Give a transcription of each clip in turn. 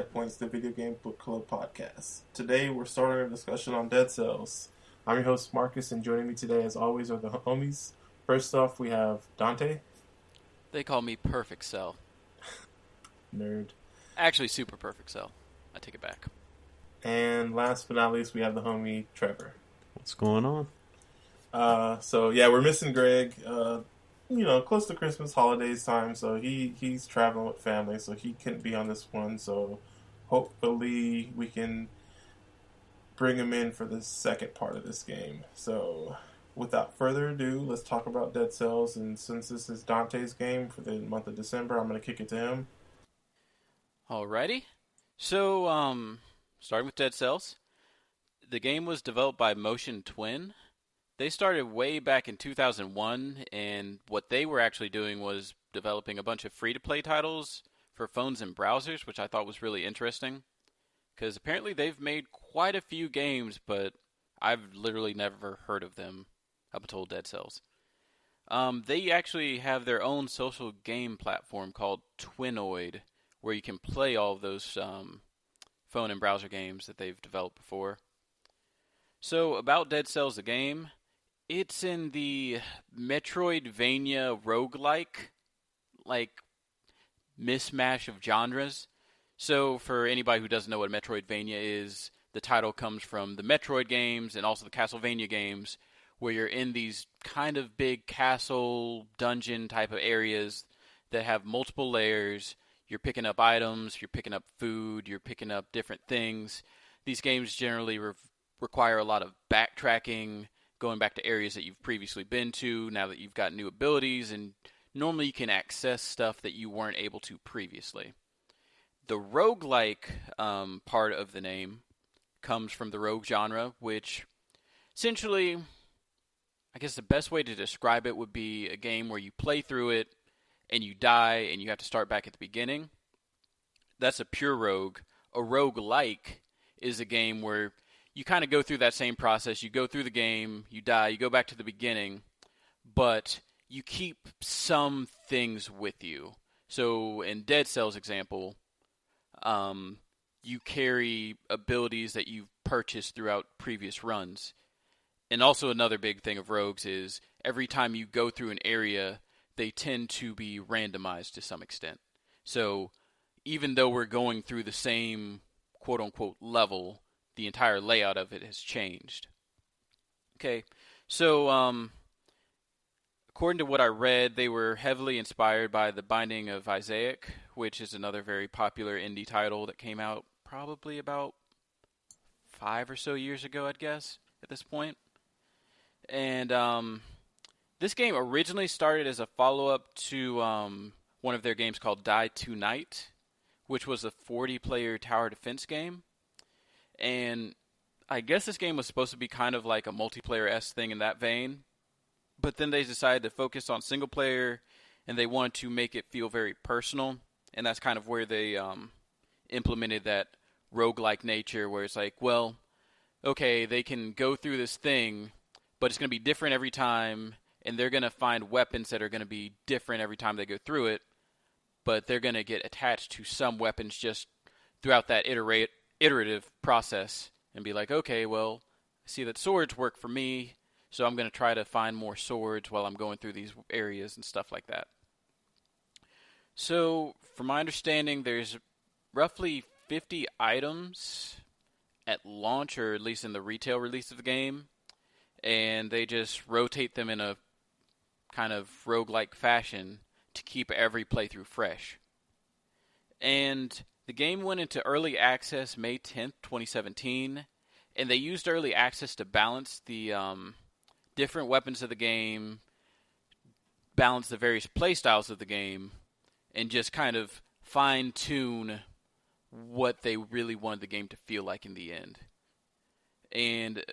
welcome to this Checkpoints, the Video Game Book Club podcast. Today we're starting a discussion on Dead Cells. I'm your host Marcus, and joining me today, as always, are the homies. First off, we have Dante. They call me Perfect Cell. Nerd. Actually, Super Perfect Cell. I take it back. And last but not least, we have the homie Trevor. What's going on? Uh, so yeah, we're missing Greg. Uh, you know, close to Christmas holidays time, so he he's traveling with family, so he couldn't be on this one. So hopefully we can bring him in for the second part of this game. So without further ado, let's talk about Dead Cells. And since this is Dante's game for the month of December, I'm going to kick it to him. Alrighty. So, um, starting with Dead Cells, the game was developed by Motion Twin. They started way back in 2001, and what they were actually doing was developing a bunch of free to play titles for phones and browsers, which I thought was really interesting. Because apparently they've made quite a few games, but I've literally never heard of them up until Dead Cells. Um, they actually have their own social game platform called Twinoid, where you can play all of those um, phone and browser games that they've developed before. So, about Dead Cells, the game, it's in the Metroidvania roguelike, like mismatch of genres. So, for anybody who doesn't know what Metroidvania is, the title comes from the Metroid games and also the Castlevania games, where you're in these kind of big castle dungeon type of areas that have multiple layers. You're picking up items, you're picking up food, you're picking up different things. These games generally re- require a lot of backtracking going back to areas that you've previously been to now that you've got new abilities and normally you can access stuff that you weren't able to previously. The roguelike um, part of the name comes from the rogue genre, which essentially, I guess the best way to describe it would be a game where you play through it and you die and you have to start back at the beginning. That's a pure rogue. A rogue-like is a game where you kind of go through that same process. You go through the game, you die, you go back to the beginning, but you keep some things with you. So in Dead Cells example, um, you carry abilities that you've purchased throughout previous runs. And also another big thing of rogues is every time you go through an area, they tend to be randomized to some extent. So even though we're going through the same quote unquote level, the entire layout of it has changed. Okay, so um, according to what I read, they were heavily inspired by The Binding of Isaac, which is another very popular indie title that came out probably about five or so years ago, I'd guess, at this point. And um, this game originally started as a follow up to um, one of their games called Die2Nite, which was a 40 player tower defense game and I guess this game was supposed to be kind of like a multiplayer s thing in that vein, but then they decided to focus on single player, and they wanted to make it feel very personal, and that's kind of where they um, implemented that roguelike nature, where it's like, well, okay, they can go through this thing, but it's going to be different every time, and they're going to find weapons that are going to be different every time they go through it, but they're going to get attached to some weapons just throughout that iterate iterative process and be like, okay, well, I see that swords work for me, so I'm going to try to find more swords while I'm going through these areas and stuff like that. So, from my understanding, there's roughly 50 items at launch, or at least in the retail release of the game, and they just rotate them in a kind of roguelike fashion to keep every playthrough fresh. And the game went into early access May 10th, 2017, and they used early access to balance the um, different weapons of the game, balance the various playstyles of the game, and just kind of fine tune what they really wanted the game to feel like in the end. And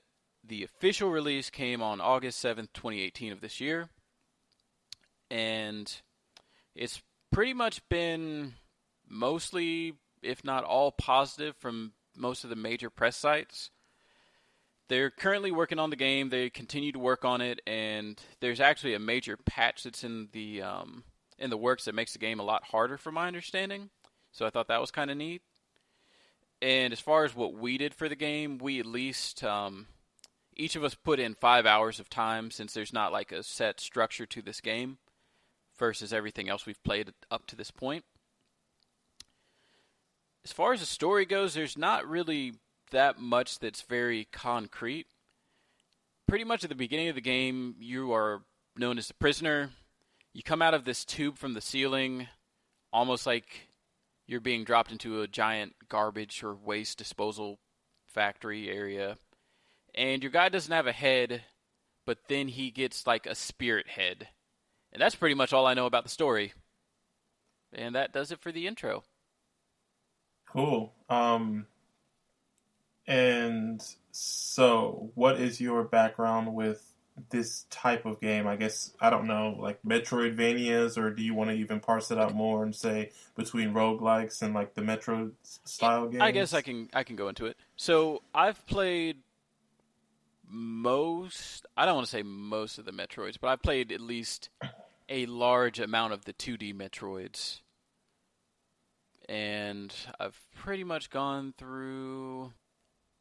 the official release came on August 7th, 2018 of this year. And it's pretty much been mostly if not all, positive from most of the major press sites. They're currently working on the game. They continue to work on it, and there's actually a major patch that's in the um, in the works that makes the game a lot harder, from my understanding. So I thought that was kind of neat. And as far as what we did for the game, we at least um, each of us put in five hours of time since there's not like a set structure to this game versus everything else we've played up to this point. As far as the story goes, there's not really that much that's very concrete. Pretty much at the beginning of the game, you are known as the prisoner. You come out of this tube from the ceiling, almost like you're being dropped into a giant garbage or waste disposal factory area. And your guy doesn't have a head, but then he gets like a spirit head. And that's pretty much all I know about the story. And that does it for the intro. Cool. Um and so what is your background with this type of game? I guess I don't know, like Metroidvanias, or do you want to even parse it out more and say between roguelikes and like the Metro style games? I guess I can I can go into it. So I've played most I don't want to say most of the Metroids, but I've played at least a large amount of the 2D Metroids. And I've pretty much gone through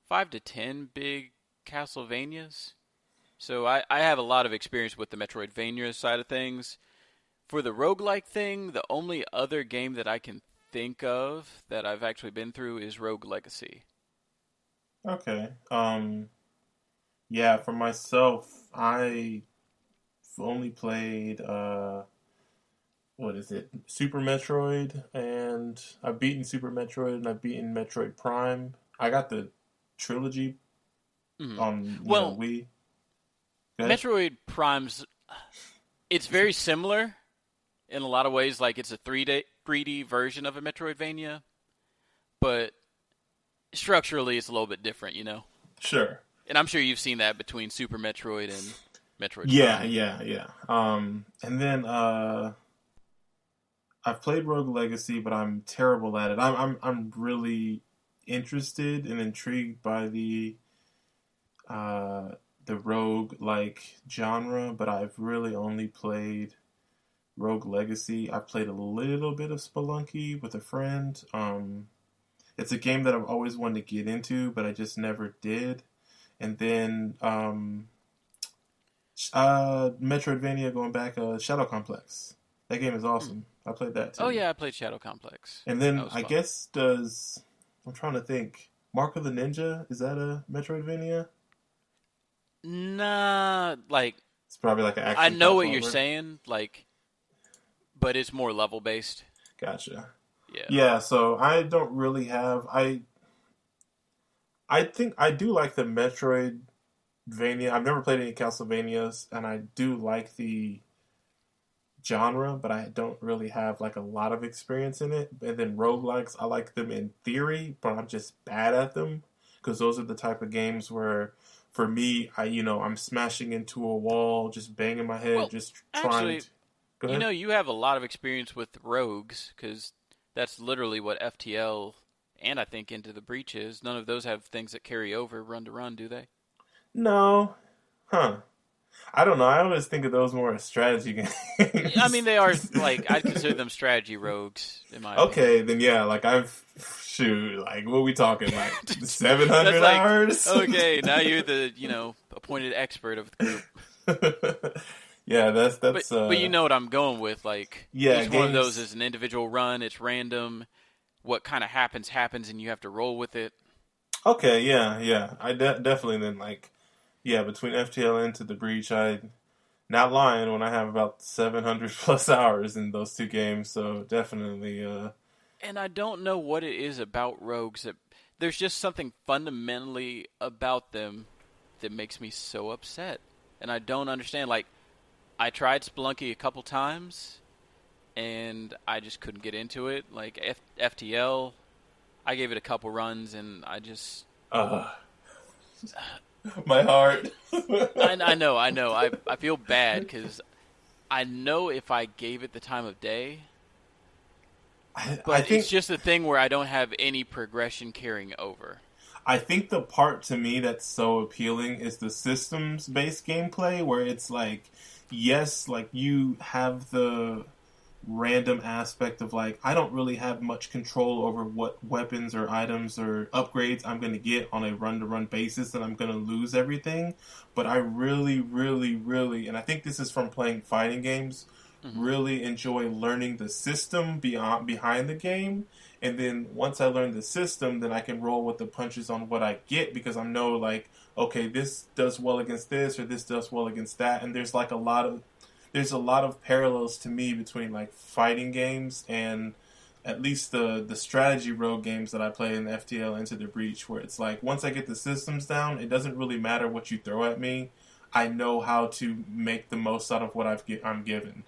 5 to 10 big Castlevanias. So I, I have a lot of experience with the Metroidvania side of things. For the roguelike thing, the only other game that I can think of that I've actually been through is Rogue Legacy. Okay. Um yeah, for myself, I only played uh what is it? Super Metroid and I've beaten Super Metroid and I've beaten Metroid Prime. I got the trilogy Mhm. on Well, know, Wii. Metroid Prime's it's very similar in a lot of ways. Like it's a 3D 3D version of a Metroidvania, but structurally it's a little bit different, you know. Sure. And I'm sure you've seen that between Super Metroid and Metroid. Yeah, Prime. yeah, yeah. Um, and then uh, I've played Rogue Legacy, but I'm terrible at it. I'm I'm I'm really interested and intrigued by the uh the rogue like genre, but I've really only played Rogue Legacy. I played a little bit of Spelunky with a friend. Um, it's a game that I've always wanted to get into, but I just never did. And then um, uh, Metroidvania going back, uh, Shadow Complex. That game is awesome. I played that too. Oh yeah, I played Shadow Complex. And then I fun. guess does I'm trying to think. Mark of the Ninja is that a Metroidvania? Nah, like It's probably like an action. I know what you're saying, like, but it's more level based. Gotcha. Yeah. Yeah, so I don't really have I I think I do like the Metroidvania. I've never played any Castlevanias and I do like the genre, but I don't really have like a lot of experience in it. And then roguelikes, I like them in theory, but I'm just bad at them because those are the type of games where for me, I you know, I'm smashing into a wall, just banging my head, Well, just actually, trying to You know, you have a lot of experience with rogues because that's literally what FTL and I think Into the Breach is. None of those have things that carry over run to run, do they? No. Huh. I don't know. I always think of those more as strategy games. I mean, they are like I'd consider them strategy rogues in my opinion. Okay, then yeah, like I've shoot, like what we talking like seven hundred like, hours? Okay, now you're the you know appointed expert of the group. yeah, that's But, that's. uh, but you know what I'm going with. Like Yeah, each one of those is an individual run. It's random. What kind of happens happens, and you have to roll with it. Okay, yeah, yeah. I de- definitely then like, yeah, between FTL and to the breach, I not lying when I have about seven hundred plus hours in those two games. So definitely, uh, and I don't know what it is about rogues that there's just something fundamentally about them that makes me so upset, and I don't understand. Like, I tried Spelunky a couple times, and I just couldn't get into it. Like F- FTL, I gave it a couple runs, and I just uh my heart. I, I know, I know. I I feel bad because I know if I gave it the time of day, I, but I think it's just a thing where I don't have any progression carrying over. I think the part to me that's so appealing is the systems based gameplay where it's like, yes, like you have the random aspect of like I don't really have much control over what weapons or items or upgrades I'm going to get on a run to run basis and I'm going to lose everything. But I really really really and I think this is from playing fighting games mm-hmm. really enjoy learning the system beyond behind the game. And then once I learn the system then I can roll with the punches on what I get because I know like okay this does well against this or this does well against that. And there's like a lot of there's a lot of parallels to me between like fighting games and at least the the strategy rogue games that I play in FTL Into the Breach, where it's like once I get the systems down, it doesn't really matter what you throw at me. I know how to make the most out of what I've get, I'm given,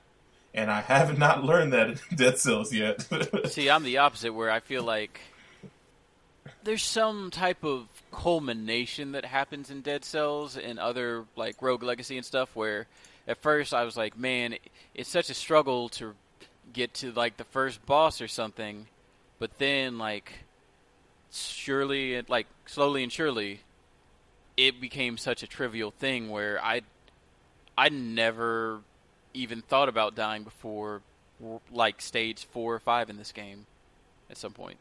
and I have not learned that in Dead Cells yet. See, I'm the opposite, where I feel like there's some type of culmination that happens in Dead Cells and other like Rogue Legacy and stuff, where at first I was like, man, it's such a struggle to get to like the first boss or something, but then like surely, like slowly and surely, it became such a trivial thing where I, I never even thought about dying before, like stage four or five in this game, at some point.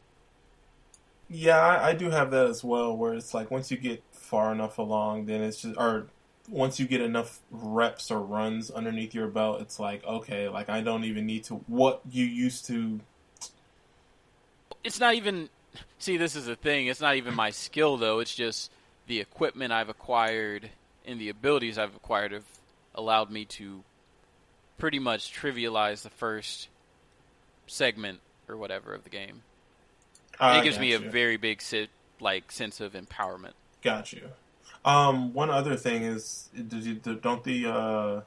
Yeah, I, I do have that as well. Where it's like once you get far enough along, then it's just or once you get enough reps or runs underneath your belt, it's like okay, like I don't even need to what you used to. It's not even. See, this is the thing. It's not even my skill though. It's just the equipment I've acquired and the abilities I've acquired have allowed me to pretty much trivialize the first segment or whatever of the game. Uh, it gives me a very big like sense of empowerment. Got you. Um, one other thing is, did you don't the uh,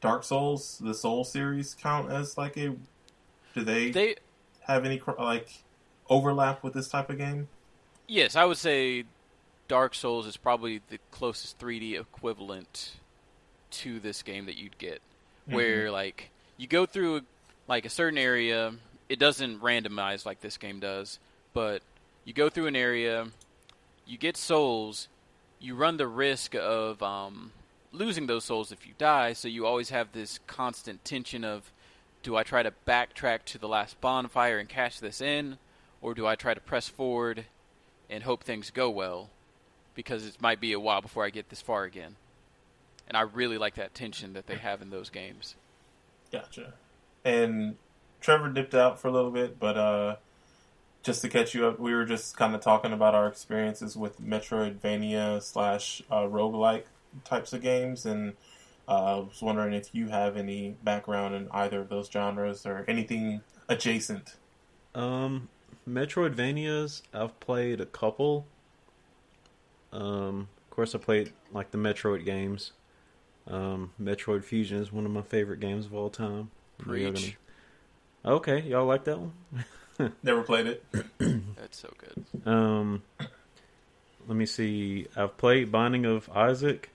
Dark Souls, the Soul series, count as like a? Do they, they have any like overlap with this type of game? Yes, I would say Dark Souls is probably the closest 3D equivalent to this game that you'd get, mm-hmm. where like you go through like a certain area. It doesn't randomize like this game does, but you go through an area, you get souls, you run the risk of um, losing those souls if you die. So you always have this constant tension of, do I try to backtrack to the last bonfire and cash this in, or do I try to press forward and hope things go well? Because it might be a while before I get this far again. And I really like that tension that they have in those games. Gotcha. And Trevor dipped out for a little bit, but uh, just to catch you up, we were just kind of talking about our experiences with Metroidvania slash uh, roguelike types of games, and uh, I was wondering if you have any background in either of those genres or anything adjacent. Um, Metroidvanias, I've played a couple. Um, of course, I played like the Metroid games. Um, Metroid Fusion is one of my favorite games of all time. Preach. Okay, y'all like that one? Never played it. That's so good. Um, let me see. I've played Binding of Isaac,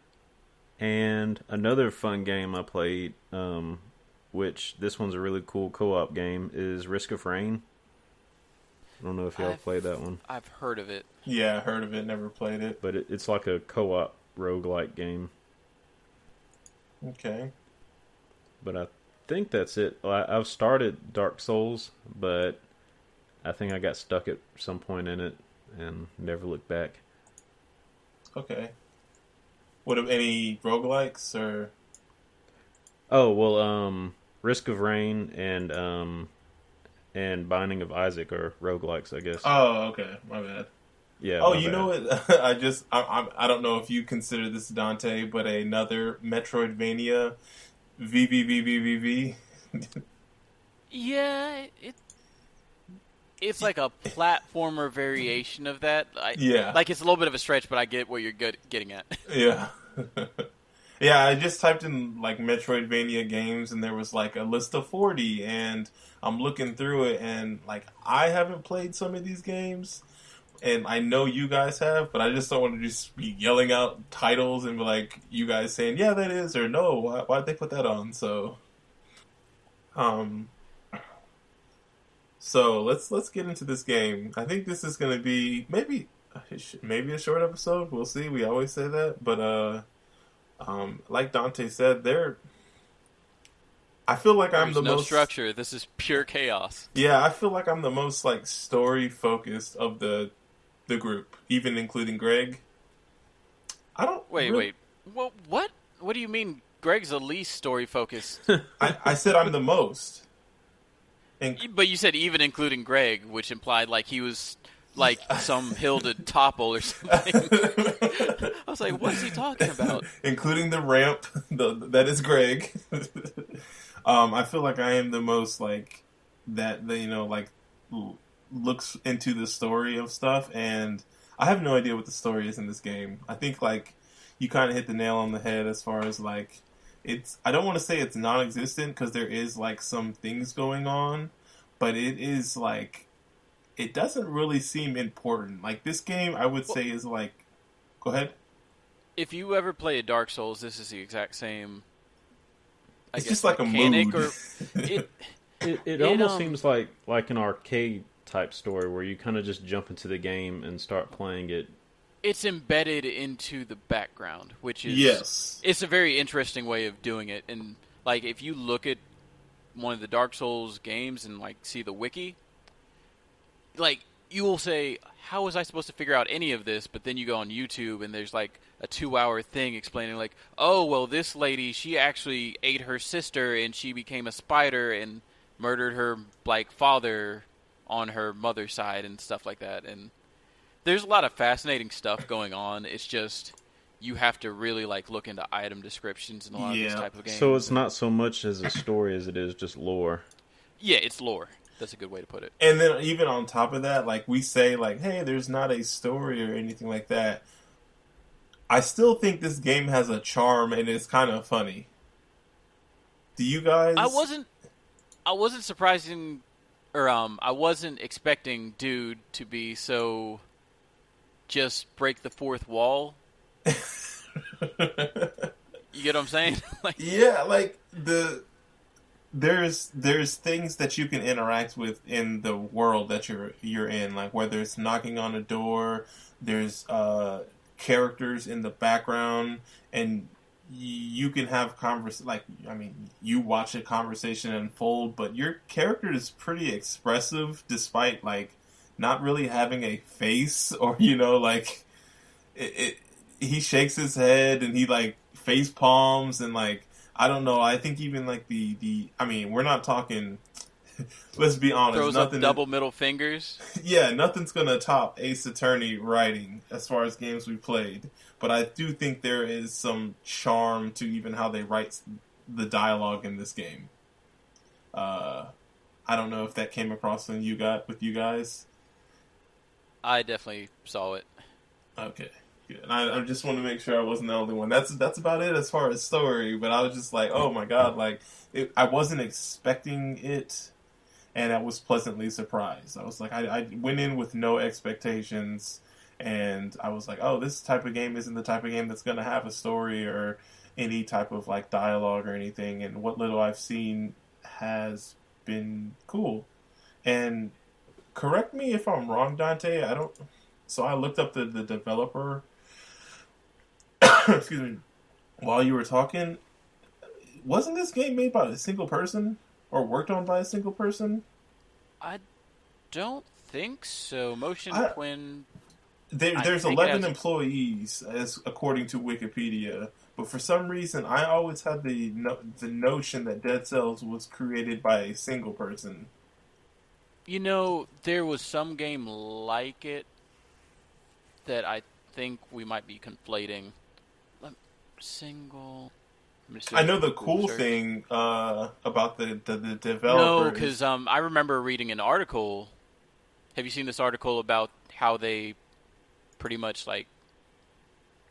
and another fun game I played, um, which this one's a really cool co-op game, is Risk of Rain. I don't know if y'all I've, played that one. I've heard of it. Yeah, I heard of it. Never played it. But it, it's like a co-op roguelike game. Okay. But I think that's it. I, I've started Dark Souls, but I think I got stuck at some point in it and never looked back. Okay. What of any roguelikes or Oh, well, um Risk of Rain and um and Binding of Isaac are roguelikes, I guess. Oh, okay. My bad. Yeah. Oh, you bad. know what? I just I, I I don't know if you consider this Dante, but another Metroidvania VVVVVV. yeah, it it's like a platformer variation of that. I, yeah, like it's a little bit of a stretch, but I get what you're good getting at. yeah, yeah. I just typed in like Metroidvania games, and there was like a list of forty, and I'm looking through it, and like I haven't played some of these games, and I know you guys have, but I just don't want to just be yelling out titles and be like you guys saying, "Yeah, that is," or "No, why, why'd they put that on?" So, um so let's let's get into this game. I think this is going to be maybe maybe a short episode. We'll see. We always say that, but uh, um, like Dante said, there. I feel like I'm There's the no most structure. This is pure chaos. Yeah, I feel like I'm the most like story focused of the the group, even including Greg. I don't Wait, really- wait. What? What? What do you mean? Greg's the least story focused, I, I said I'm the most. And but you said even including Greg, which implied like he was like some hill to topple or something. I was like, what is he talking about? including the ramp the, that is Greg. um, I feel like I am the most like that. The, you know, like l- looks into the story of stuff, and I have no idea what the story is in this game. I think like you kind of hit the nail on the head as far as like it's. I don't want to say it's non-existent because there is like some things going on, but it is like it doesn't really seem important. Like this game, I would say is like. Go ahead. If you ever play a Dark Souls, this is the exact same. I It's guess, just like a mechanic mood. or it. It, it It, almost um, seems like like an arcade type story where you kind of just jump into the game and start playing it. It's embedded into the background, which is Yes. it's a very interesting way of doing it. And like, if you look at one of the Dark Souls games and like see the wiki, like you will say, "How was I supposed to figure out any of this?" But then you go on YouTube and there's like a two-hour thing explaining, like, "Oh, well, this lady she actually ate her sister and she became a spider and murdered her like father on her mother's side and stuff like that." And there's a lot of fascinating stuff going on. It's just you have to really like look into item descriptions and a lot of Yeah. these type of games. So it's not so much as a story as it is just lore. yeah, it's lore. That's a good way to put it. And then even on top of that, like we say, like, hey, there's not a story or anything like that. I still think this game has a charm and it's kind of funny. Do you guys? I wasn't I wasn't surprising or um I wasn't expecting dude to be so just break the fourth wall. You get what I'm saying? like yeah, like the there's there's things that you can interact with in the world that you're you're in, like whether it's knocking on a door, there's uh characters in the background and you can have convers like I mean you watch a conversation unfold, but your character is pretty expressive despite like not really having a face or you know like it, it he shakes his head and he like face palms and like I don't know. I think even like the the I mean we're not talking. let's be honest. throws up nothing. double middle fingers. Yeah, nothing's gonna top Ace Attorney writing as far as games we played. But I do think there is some charm to even how they write the dialogue in this game. Uh, I don't know if that came across when you got with you guys. I definitely saw it. Okay. Good. I, I just want to make sure I wasn't the only one. That's that's about it as far as story. But I was just like, oh my god, like it, I wasn't expecting it, and I was pleasantly surprised. I was like, I, I went in with no expectations, and I was like, oh, this type of game isn't the type of game that's going to have a story or any type of like dialogue or anything. And what little I've seen has been cool. And correct me if I'm wrong, Dante. I don't. So I looked up the, the developer. excuse me. While you were talking, wasn't this game made by a single person or worked on by a single person? I don't think so. Motion I- Twin There, there's 11 has- employees, as according to Wikipedia. But for some reason, I always had the no, the notion that Dead Cells was created by a single person. You know, there was some game like it that I think we might be conflating. Let- Single. I'm just I doing know the cool search. thing uh, about the the, the No, because um, I remember reading an article. Have you seen this article about how they pretty much like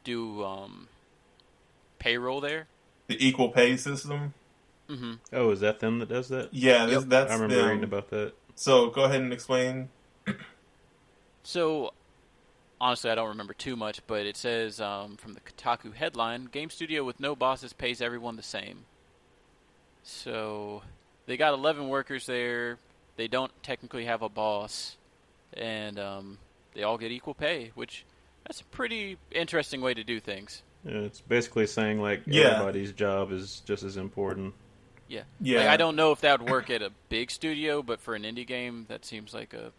do um, payroll there? the equal pay system. hmm Oh, is that them that does that? Yeah, Yep. that's I remember them. reading about that. So go ahead and explain. So, honestly, I don't remember too much, but it says um, from the Kotaku headline Game studio with no bosses pays everyone the same. So, they got 11 workers there. They don't technically have a boss. And um, they all get equal pay, which that's a pretty interesting way to do things. Yeah, it's basically saying like Yeah. everybody's job is just as important. Yeah. Yeah. Like, I don't know if that would work at a big studio, but for an indie game, that seems like a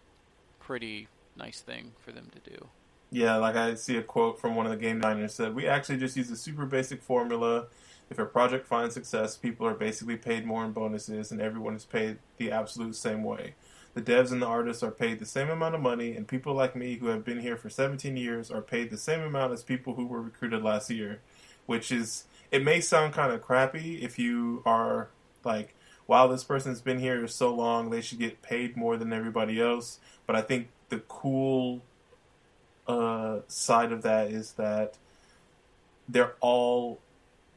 pretty nice thing for them to do. Yeah, like I see a quote from one of the game designers said, "We actually just use a super basic formula. If a project finds success, people are basically paid more in bonuses, and everyone is paid the absolute same way. The devs and the artists are paid the same amount of money, and people like me who have been here for 17 years are paid the same amount as people who were recruited last year." Which is, it may sound kind of crappy if you are like, "Wow, this person's been here so long, they should get paid more than everybody else." But I think the cool uh, side of that is that they're all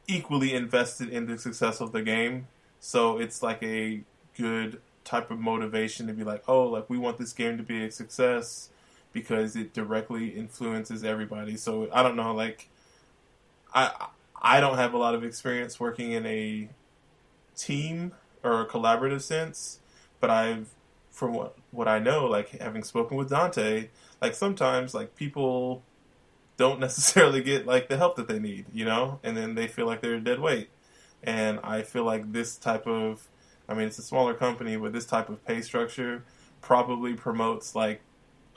equally invested in the success of the game. So it's like a good type of motivation to be like, oh, like we want this game to be a success because it directly influences everybody. So I don't know, like I I don't have a lot of experience working in a team or a collaborative sense, but I've from what what I know, like having spoken with Dante, like sometimes like people don't necessarily get like the help that they need, you know, and then they feel like they're a dead weight. And I feel like this type of, I mean, it's a smaller company, but this type of pay structure probably promotes like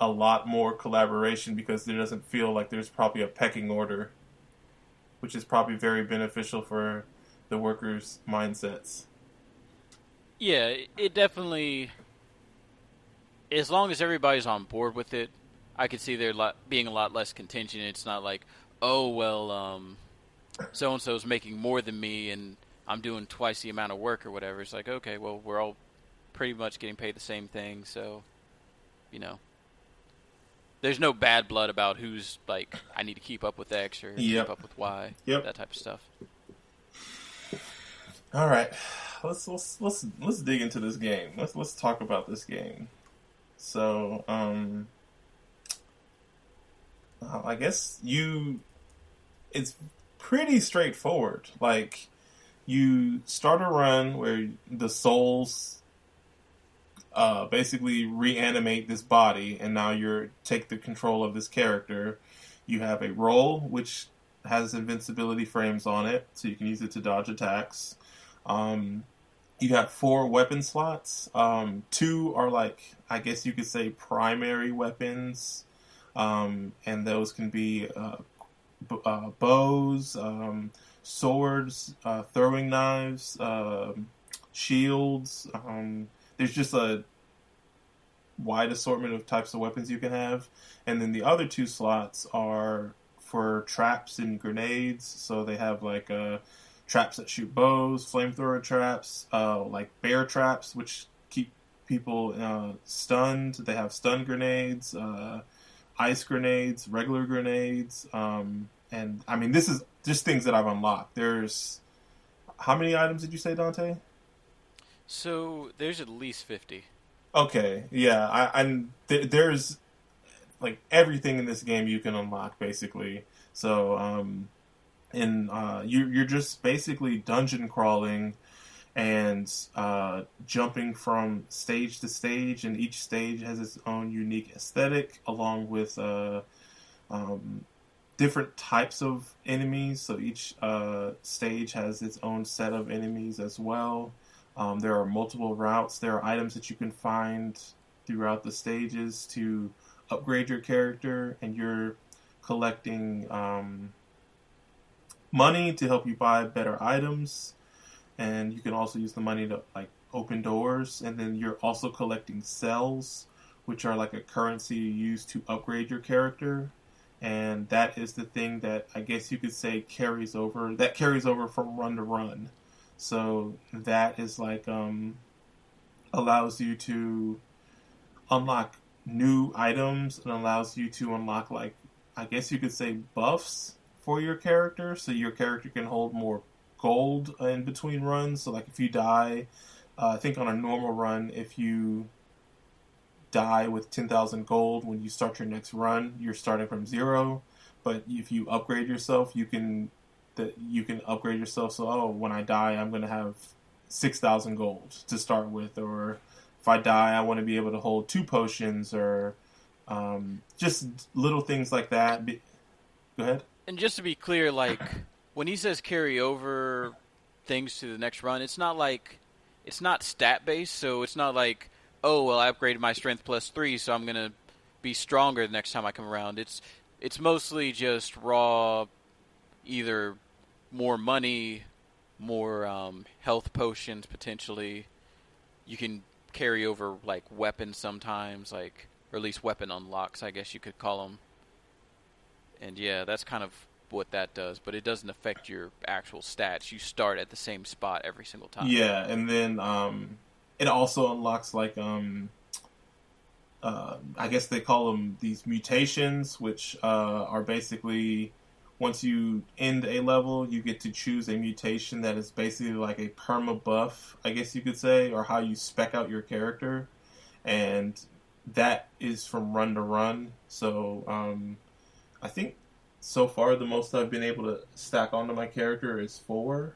a lot more collaboration because there doesn't feel like there's probably a pecking order, which is probably very beneficial for the workers' mindsets. Yeah, it definitely. As long as everybody's on board with it, I could see there being a lot less contention. It's not like, oh well, um, so and so's making more than me, and I'm doing twice the amount of work or whatever. It's like, okay, well, we're all pretty much getting paid the same thing, so you know, there's no bad blood about who's like, I need to keep up with X or Yep. keep up with Y, Yep. that type of stuff. All right, let's let's let's let's dig into this game. Let's let's talk about this game. So, um, uh, I guess you, it's pretty straightforward. Like, you start a run where the souls, uh, basically reanimate this body, and now you're take the control of this character. You have a roll which has invincibility frames on it, so you can use it to dodge attacks. Um, you got four weapon slots. Um, two are like, I guess you could say, primary weapons, um, and those can be uh, b- uh, bows, um, swords, uh, throwing knives, um shields. Um, there's just a wide assortment of types of weapons you can have, and then the other two slots are for traps and grenades. So they have like uh, traps that shoot bows, flamethrower traps, uh, like bear traps, which keep people uh, stunned. They have stun grenades, uh, ice grenades, regular grenades, um, and I mean this is just things that I've unlocked. There's how many items did you say, Dante? So there's at least fifty. Okay, yeah, I, I'm th- there's like everything in this game you can unlock basically. So, um, and uh, you you're just basically dungeon crawling and uh, jumping from stage to stage, and each stage has its own unique aesthetic, along with uh, um, different types of enemies. So each uh, stage has its own set of enemies as well. Um, there are multiple routes. There are items that you can find throughout the stages to upgrade your character, and you're collecting um, money to help you buy better items. And you can also use the money to like open doors, and then you're also collecting cells, which are like a currency you use to upgrade your character. And that is the thing that I guess you could say carries over. That carries over from run to run. So that is like um, allows you to unlock new items and allows you to unlock like I guess you could say buffs for your character, so your character can hold more gold in between runs. So like if you die, uh, I think on a normal run, if you die with ten thousand gold when you start your next run, you're starting from zero. But if you upgrade yourself, you can that you can upgrade yourself. So oh, when I die, I'm going to have six thousand gold to start with, or if I die, I want to be able to hold two potions, or um, just little things like that. Be- Go ahead. And just to be clear, like when he says carry over, things to the next run. It's not like it's not stat based, so it's not like oh well I upgraded my strength plus three, so I'm gonna be stronger the next time I come around. It's it's mostly just raw, either more money, more um, health potions potentially. You can carry over like weapons sometimes, like or at least weapon unlocks, I guess you could call them. And yeah, that's kind of what that does, but it doesn't affect your actual stats. You start at the same spot every single time. Yeah, and then um, it also unlocks like um, uh, I guess they call them these mutations, which uh, are basically once you end a level, you get to choose a mutation that is basically like a perma buff, I guess you could say, or how you spec out your character, and that is from run to run. So um, I think so far the most I've been able to stack onto my character is four.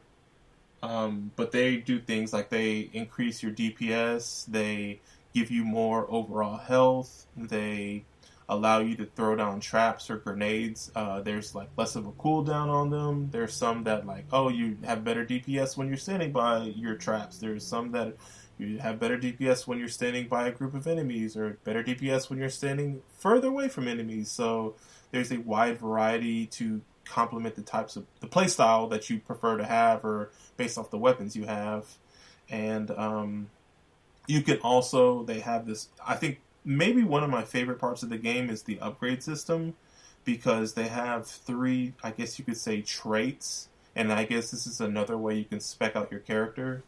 Um, but they do things like they increase your DPS, they give you more overall health, they allow you to throw down traps or grenades. Uh, there's like less of a cooldown on them. There's some that like, oh, you have better DPS when you're standing by your traps. There's some that you have better DPS when you're standing by a group of enemies, or better DPS when you're standing further away from enemies. So there's a wide variety to complement the types of the playstyle that you prefer to have, or based off the weapons you have. And um, you can also they have this. I think maybe one of my favorite parts of the game is the upgrade system because they have three, I guess you could say, traits. And I guess this is another way you can spec out your character.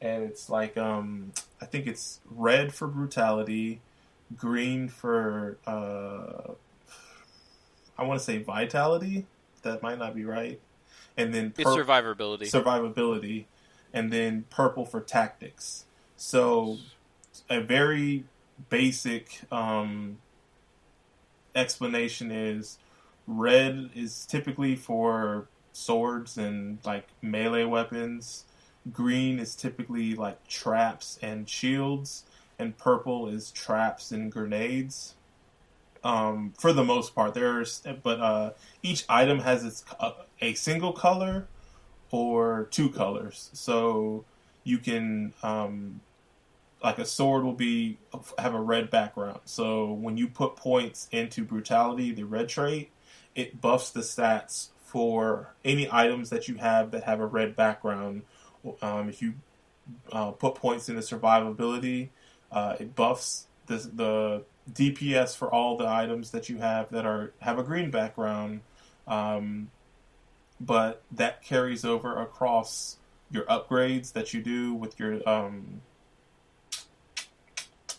And it's like, um, I think it's red for brutality, green for, uh, I want to say vitality. That might not be right. And then it's survivability. Survivability. And then purple for tactics. So a very basic um, explanation is red is typically for swords and like melee weapons. Green is typically like traps and shields, and purple is traps and grenades. Um, for the most part, there's but uh, each item has its uh, a single color or two colors, so you can um, like a sword will be have a red background. So when you put points into brutality, the red trait, it buffs the stats for any items that you have that have a red background. Um, if you uh, put points into survivability, uh, it buffs the, the DPS for all the items that you have that are have a green background. Um, but that carries over across your upgrades that you do with your um,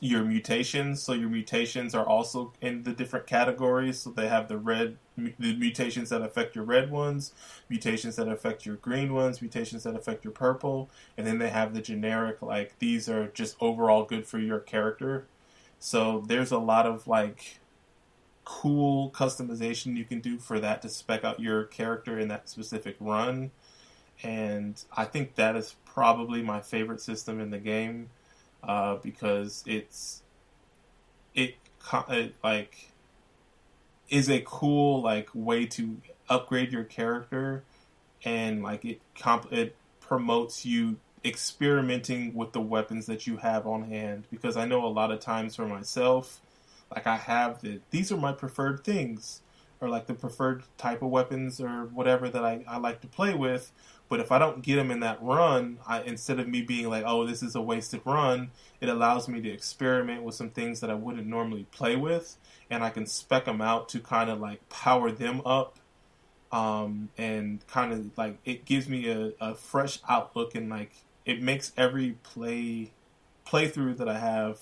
your mutations. So your mutations are also in the different categories. So they have the red, the mutations that affect your red ones, mutations that affect your green ones, mutations that affect your purple, and then they have the generic like these are just overall good for your character. So there's a lot of like cool customization you can do for that to spec out your character in that specific run. And I think that is probably my favorite system in the game uh, because it's it, it like is a cool like way to upgrade your character and like it comp it promotes you experimenting with the weapons that you have on hand because I know a lot of times for myself like I have the these are my preferred things or like the preferred type of weapons or whatever that I, I like to play with but if I don't get them in that run, I, instead of me being like, "Oh, this is a wasted run," it allows me to experiment with some things that I wouldn't normally play with, and I can spec them out to kind of like power them up, um, and kind of like it gives me a, a fresh outlook and like it makes every play playthrough that I have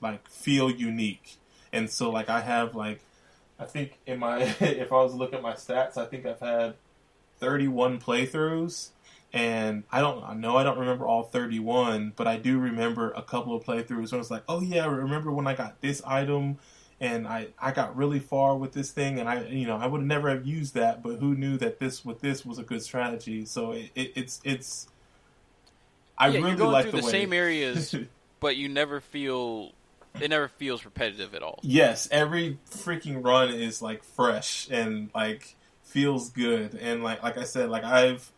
like feel unique. And so like I have like I think in my if I was to look at my stats, I think I've had 31 playthroughs, and I don't I know I don't remember all 31, but I do remember a couple of playthroughs where it's like, oh yeah, I remember when I got this item and I, I got really far with this thing and I you know I would never have used that, but who knew that this with this was a good strategy. So it, it, it's it's I yeah, really you're going like through the, the same areas, but you never feel it never feels repetitive at all. Yes, every freaking run is like fresh and like feels good. And like like I said, like I've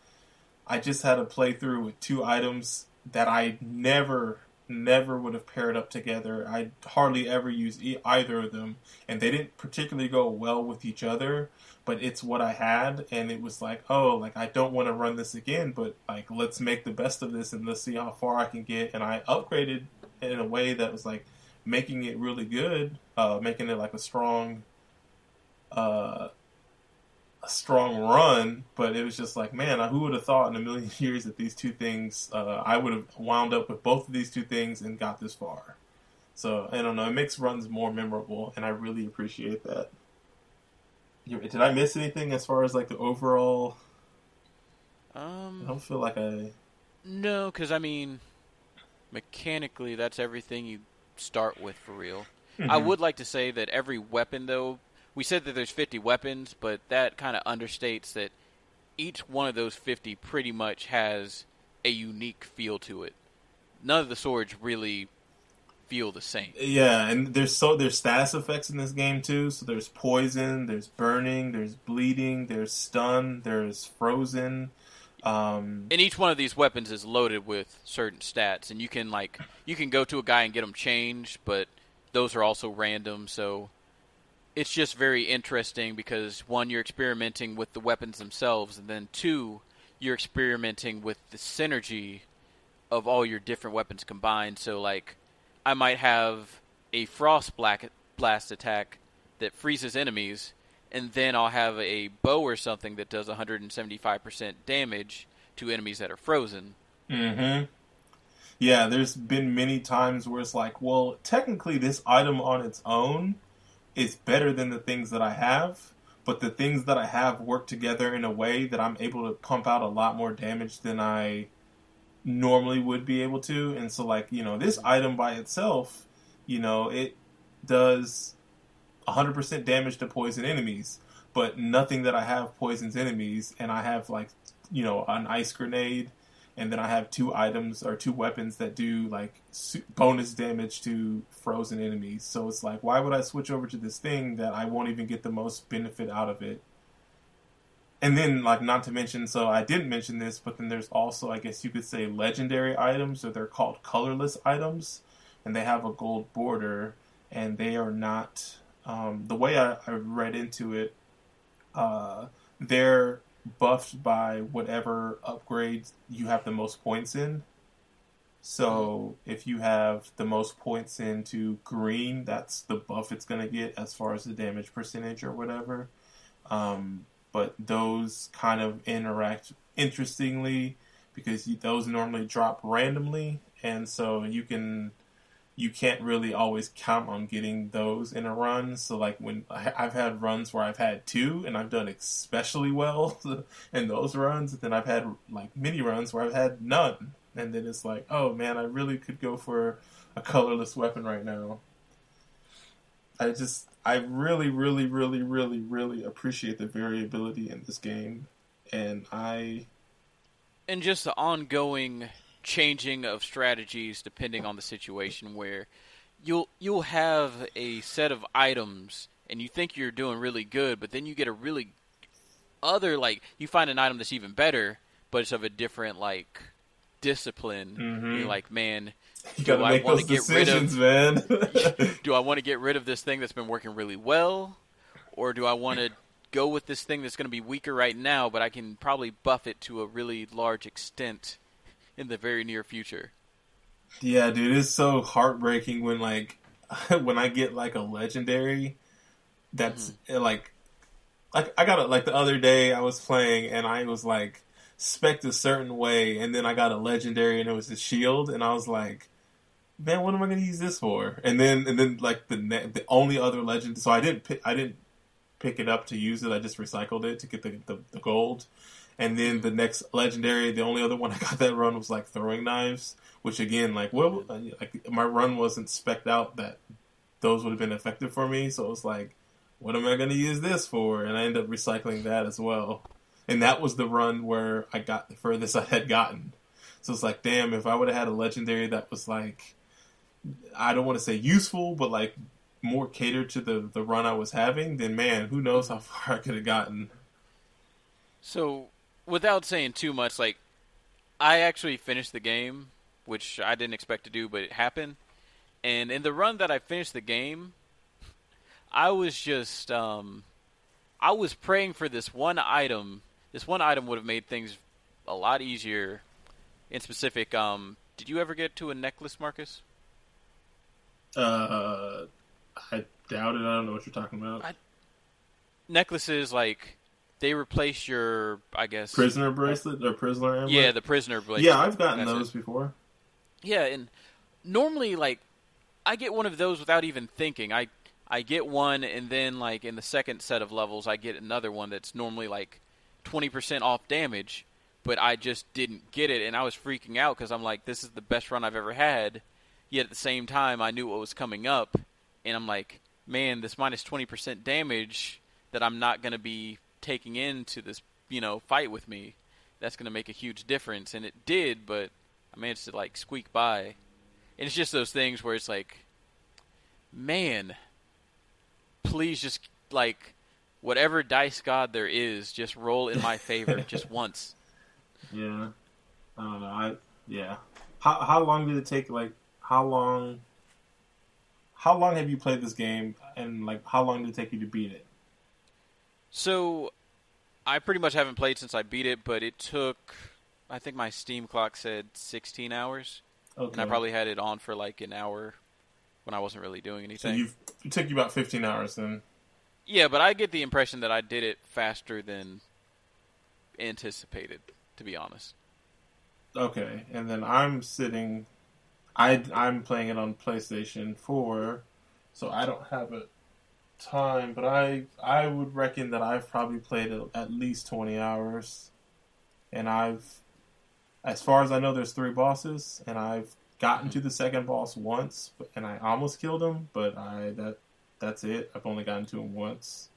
I just had a playthrough with two items that I never never would have paired up together. I hardly ever use e- either of them, and they didn't particularly go well with each other. But it's what I had, and it was like, oh, like I don't want to run this again, but like let's make the best of this and let's see how far I can get. And I upgraded in a way that was like making it really good, uh, making it like a strong, uh, a strong run. But it was just like, man, who would have thought in a million years that these two things, uh, I would have wound up with both of these two things and got this far. So I don't know. It makes runs more memorable, and I really appreciate that. Did I miss anything as far as like the overall? Um, I don't feel like I. No, because I mean, mechanically, that's everything you start with for real. Mm-hmm. I would like to say that every weapon, though, we said that there's 50 weapons, but that kind of understates that each one of those 50 pretty much has a unique feel to it. None of the swords really feel the same. Yeah, and there's so there's status effects in this game too. So there's poison, there's burning, there's bleeding, there's stun, there's frozen. Um, and each one of these weapons is loaded with certain stats, and you can like you can go to a guy and get them changed, but those are also random. So it's just very interesting because one, you're experimenting with the weapons themselves, and then two, you're experimenting with the synergy of all your different weapons combined. So like, I might have a frost black blast attack that freezes enemies, and then I'll have a bow or something that does 175% damage to enemies that are frozen. Mm-hmm. Yeah, there's been many times where it's like, well, technically this item on its own is better than the things that I have, but the things that I have work together in a way that I'm able to pump out a lot more damage than I normally would be able to. And so like, you know, this item by itself, you know, it does 100% damage to poison enemies, but nothing that I have poisons enemies, and I have like, you know, an ice grenade, and then I have two items or two weapons that do like bonus damage to frozen enemies. So it's like, why would I switch over to this thing that I won't even get the most benefit out of it? And then, like, not to mention, so I didn't mention this, but then there's also, I guess you could say, legendary items, or they're called colorless items, and they have a gold border, and they are not um, the way I, I, read into it, uh, they're buffed by whatever upgrades you have the most points in. So if you have the most points into green, that's the buff it's going to get as far as the damage percentage or whatever. Um, but those kind of interact interestingly because those normally drop randomly, and so you can you can't really always count on getting those in a run. So like when I've had runs where I've had two and I've done especially well in those runs, and then I've had like mini runs where I've had none, and then it's like, oh man, I really could go for a colorless weapon right now. I just I really, really, really, really, really appreciate the variability in this game, and I and just the ongoing changing of strategies depending on the situation where you'll you'll have a set of items and you think you're doing really good but then you get a really other like you find an item that's even better but it's of a different like discipline. Mm-hmm. you're like man you do I want to get rid of man. Do I want to get rid of this thing that's been working really well? Or do I want to go with this thing that's going to be weaker right now but I can probably buff it to a really large extent in the very near future. Yeah, dude, it's so heartbreaking when like when I get like a legendary that's mm-hmm. like like I got it like the other day I was playing and I was like spec a certain way and then I got a legendary and it was a shield and I was like man what am I going to use this for and then and then like the ne- the only other legend so I didn't pick, I didn't pick it up to use it I just recycled it to get the, the, the gold and then the next legendary, the only other one I got that run was like throwing knives, which again, like what, uh, like my run wasn't specked out that those would have been effective for me. So it was like, what am I going to use this for? And I ended up recycling that as well. And that was the run where I got the furthest I had gotten. So it's like, damn, if I would have had a legendary that was like, I don't want to say useful, but like more catered to the the run I was having, then man, who knows how far I could have gotten. So without saying too much, like I actually finished the game, which I didn't expect to do, but it happened. And in the run that I finished the game, I was just um, I was praying for this one item. This one item would have made things a lot easier. In specific, um, did you ever get to a necklace, Marcus? Uh, I doubt it. I don't know what you're talking about. I- Necklaces like they replace your, I guess, prisoner bracelet or prisoner amulet? Yeah, the prisoner bracelet. yeah, I've gotten That's those it. before. Yeah, and normally like I get one of those without even thinking. I I get one and then like in the second set of levels I get another one that's normally like 20% off damage, but I just didn't get it and I was freaking out cuz I'm like this is the best run I've ever had. Yet at the same time I knew what was coming up and I'm like, man, this minus 20% damage that I'm not going to be taking into this, you know, fight with me. That's going to make a huge difference and it did, but I managed to like squeak by. And it's just those things where it's like, man, please just like whatever dice god there is, just roll in my favor just once. Yeah, I don't know. I yeah. How how long did it take? Like how long? How long have you played this game, and like how long did it take you to beat it? So, I pretty much haven't played since I beat it, but it took, I think my Steam clock said 16 hours, Okay. and I probably had it on for like an hour when I wasn't really doing so anything. you've it took you about fifteen hours then. Yeah, but I get the impression that I did it faster than anticipated, to be honest. Okay, and then I'm sitting. I I'm playing it on PlayStation Four, so I don't have a time, but I I would reckon that I've probably played at least twenty hours, and I've, as far as I know, there's three bosses, and I've gotten to the second boss once, and I almost killed him, but I that that's it. I've only gotten to him once.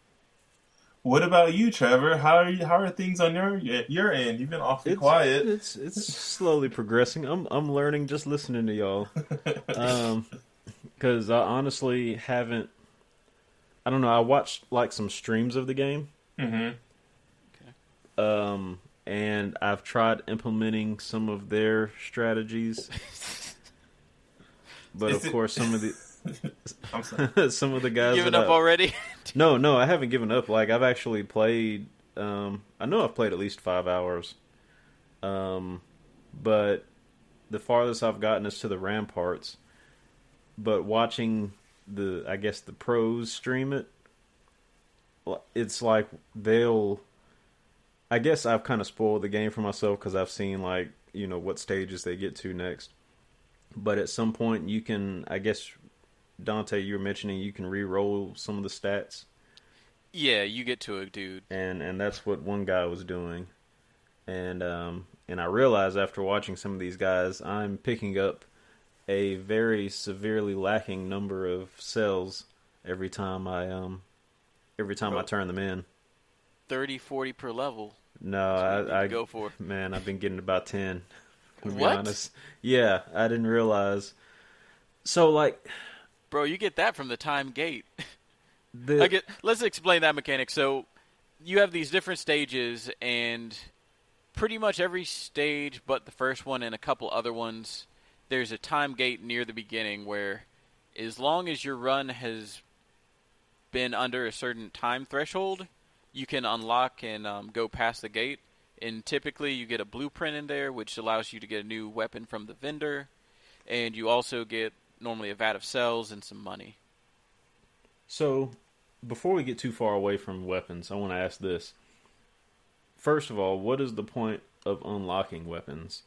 What about you, Trevor? How are you, how are things on your your end? You've been awfully quiet. It's it's slowly progressing. I'm I'm learning just listening to y'all. Um, because I honestly haven't. I don't know. I watched like some streams of the game. mm-hmm. Um, and I've tried implementing some of their strategies. But Is of it- course, some of the I'm sorry. some of the guys Giving up I- already? No, no, I haven't given up. Like I've actually played. Um, I know I've played at least five hours. Um, but the farthest I've gotten is to the ramparts. But watching the, I guess the pros stream it, it's like they'll. I guess I've kind of spoiled the game for myself because I've seen like you know what stages they get to next. But at some point, you can, I guess, Dante, you were mentioning you can re-roll some of the stats, yeah, you get to a dude. and and that's what one guy was doing, and um and I realized after watching some of these guys, I'm picking up a very severely lacking number of cells every time I um every time I Oh. turn them in. 30, 40 per level. No, That's what you need I, I go for. man, I've been getting about ten. To be What? honest, yeah, I didn't realize. So like Bro, you get that from the time gate. the I get, let's explain that mechanic. So, you have these different stages, and pretty much every stage, but the first one and a couple other ones, there's a time gate near the beginning where, as long as your run has been under a certain time threshold, you can unlock and um, go past the gate. And typically, you get a blueprint in there, which allows you to get a new weapon from the vendor, and you also get normally a vat of cells and some money. So, before we get too far away from weapons, I want to ask this. First of all, what is the point of unlocking weapons?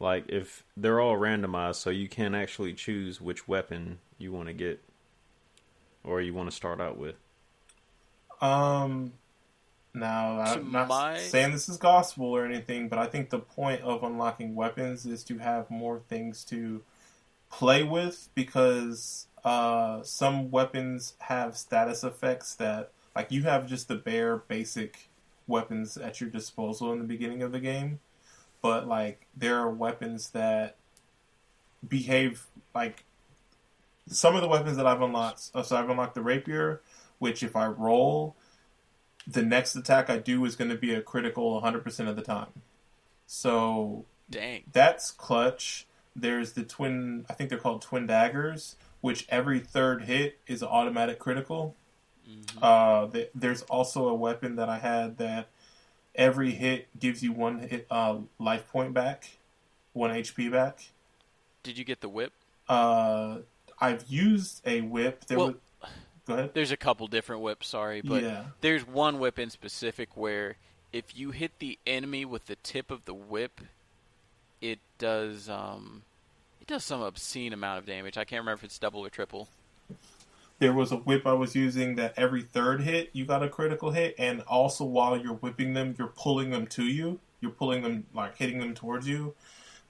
Like, if they're all randomized, so you can't actually choose which weapon you want to get or you want to start out with. Um, now I'm not my- saying this is gospel or anything, but I think the point of unlocking weapons is to have more things to play with because uh, some weapons have status effects that, like, you have just the bare basic weapons at your disposal in the beginning of the game, but like there are weapons that behave like some of the weapons that I've unlocked. uh, So I've unlocked the rapier, which if I roll, the next attack I do is going to be a critical 100% of the time. So Dang. That's clutch. There's the twin. I think they're called twin daggers, which every third hit is an automatic critical. Uh, th- there's also a weapon that I had that every hit gives you one hit, uh, life point back, one HP back. Did you get the whip? Uh, I've used a whip. There Well- was, go ahead. There's a couple different whips, sorry, but Yeah. there's one whip in specific where if you hit the enemy with the tip of the whip, it does um it does some obscene amount of damage. I can't remember if it's double or triple. There was a whip I was using that every third hit you got a critical hit, and also while you're whipping them, you're pulling them to you. You're pulling them like hitting them towards you.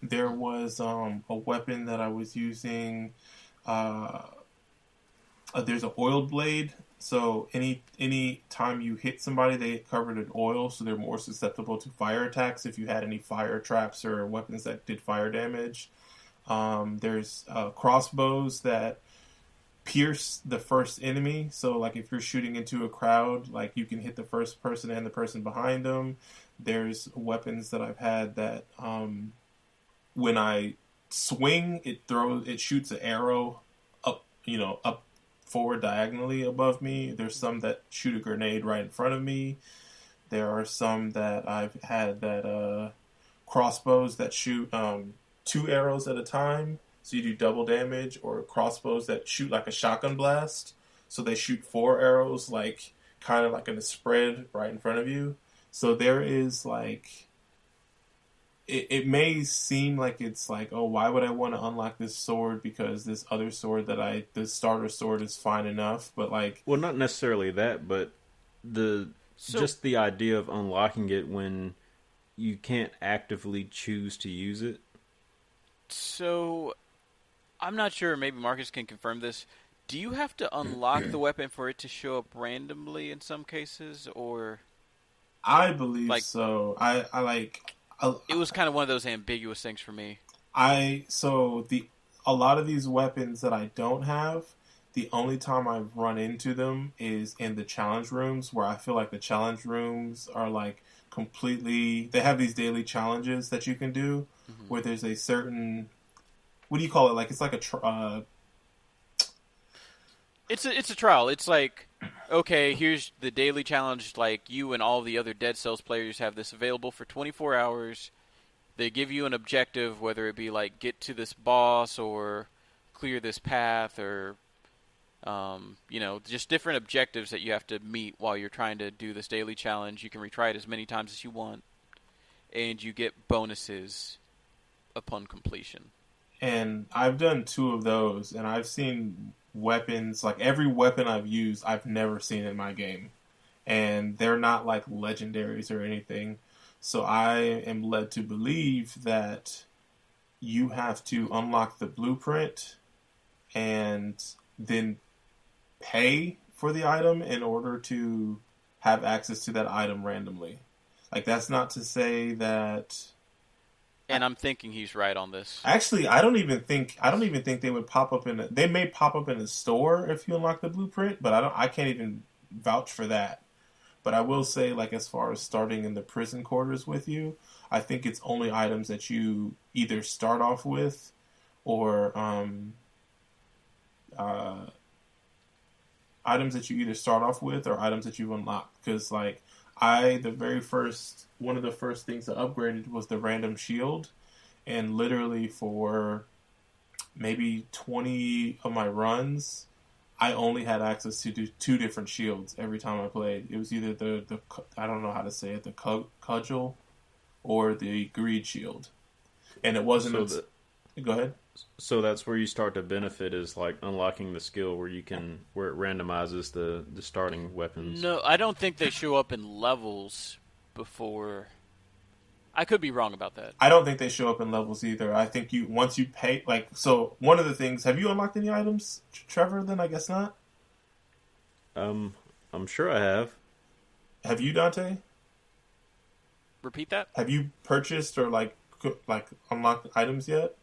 There was um, a weapon that I was using. Uh, uh, there's an oiled blade, so any any time you hit somebody, they get covered in oil, so they're more susceptible to fire attacks. If you had any fire traps or weapons that did fire damage, um, there's uh, crossbows that pierce the first enemy. So, like if you're shooting into a crowd, like you can hit the first person and the person behind them. There's weapons that I've had that um, when I swing, it throws, it shoots an arrow up, you know, up forward diagonally above me. There's some that shoot a grenade right in front of me. There are some that I've had that uh, crossbows that shoot um, two arrows at a time, so you do double damage, or crossbows that shoot like a shotgun blast, so they shoot four arrows, like kind of like in a spread right in front of you. So there is like, it, it may seem like it's like, oh, why would I want to unlock this sword because this other sword that I, the starter sword is fine enough, but like, Well, not necessarily that, but the So- just the idea of unlocking it when you can't actively choose to use it. So I'm not sure, maybe Marcus can confirm this. Do you have to unlock the weapon for it to show up randomly in some cases or I believe Like- so. I, I like, I, it was kind of one of those ambiguous things for me. I so the a lot of these weapons that I don't have, the only time I've run into them is in the challenge rooms where I feel like the challenge rooms are like completely they have these daily challenges that you can do mm-hmm. where there's a certain what do you call it like it's like a tr- uh, It's a it's a trial. It's like okay, here's the daily challenge. Like you and all the other Dead Cells players have this available for 24 hours. They give you an objective, whether it be like get to this boss or clear this path or um, you know just different objectives that you have to meet while you're trying to do this daily challenge. You can retry it as many times as you want, and you get bonuses upon completion. And I've done two of those and I've seen weapons like every weapon I've used I've never seen in my game. And they're not like legendaries or anything. So I am led to believe that you have to unlock the blueprint and then pay for the item in order to have access to that item randomly. Like that's not to say that And I'm thinking he's right on this. Actually, I don't even think I don't even think they would pop up in. A, they may pop up in a store if you unlock the blueprint, but I don't. I can't even vouch for that. But I will say, like as far as starting in the prison quarters with you, I think it's only items that you either start off with, or um, uh, items that you either start off with or items that you unlock. Because like I, the very first one of the first things I upgraded was the random shield, and literally for maybe twenty of my runs, I only had access to do two different shields every time I played. It was either the the I don't know how to say it, the cudgel, or the greed shield, and it wasn't. So, the, Go ahead. So that's where you start to benefit is like unlocking the skill where you can where it randomizes the the starting weapons. No, I don't think they show up in levels before. I could be wrong about that. I don't think they show up in levels either. I think you once you pay like so. One of the things. Have you unlocked any items, Trevor? Then I guess not. Um, I'm sure I have. Have you, Dante? Repeat that. Have you purchased or like like unlocked items yet?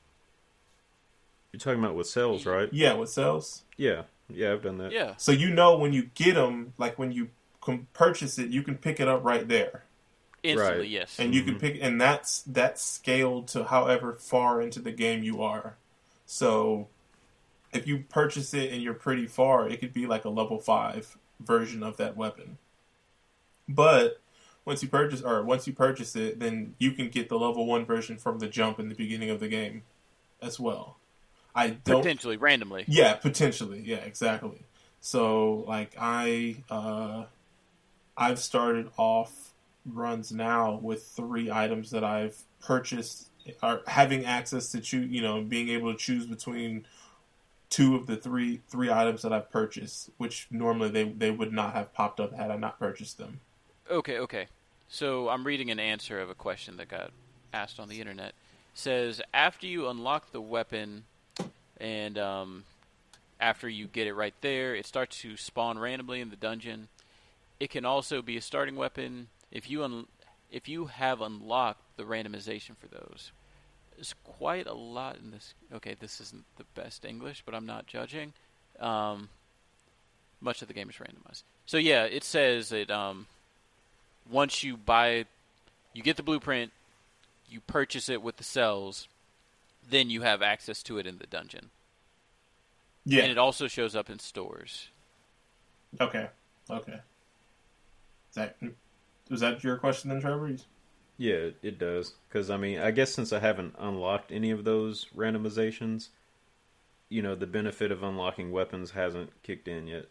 You're talking about with cells, right? Yeah, with cells. Yeah, yeah, I've done that. Yeah. So you know when you get them, like when you can purchase it, you can pick it up right there. Instantly, Right. yes. and you can Mhm. pick and that's that's scaled to however far into the game you are so if you purchase it and you're pretty far it could be like a level 5 version of that weapon but once you purchase or once you purchase it then you can get the level 1 version from the jump in the beginning of the game as well i don't Potentially, randomly. yeah, potentially. Yeah, exactly. So like I uh I've started off runs now with three items that I've purchased or having access to choose, you know, being able to choose between two of the three three items that I've purchased, which normally they they would not have popped up had I not purchased them. Okay, okay. So I'm reading an answer of a question that got asked on the internet. says after you unlock the weapon and um, after you get it right there, it starts to spawn randomly in the dungeon. It can also be a starting weapon if you un- if you have unlocked the randomization for those. There's quite a lot in this. Okay, this isn't the best English, but I'm not judging. Um, much of the game is randomized. So yeah, it says that um, once you buy, you get the blueprint, you purchase it with the cells, then you have access to it in the dungeon. Yeah. And it also shows up in stores. okay. Okay. Is that was that your question then, Trevor? Yeah, it does. Because, I mean, I guess since I haven't unlocked any of those randomizations, you know, the benefit of unlocking weapons hasn't kicked in yet.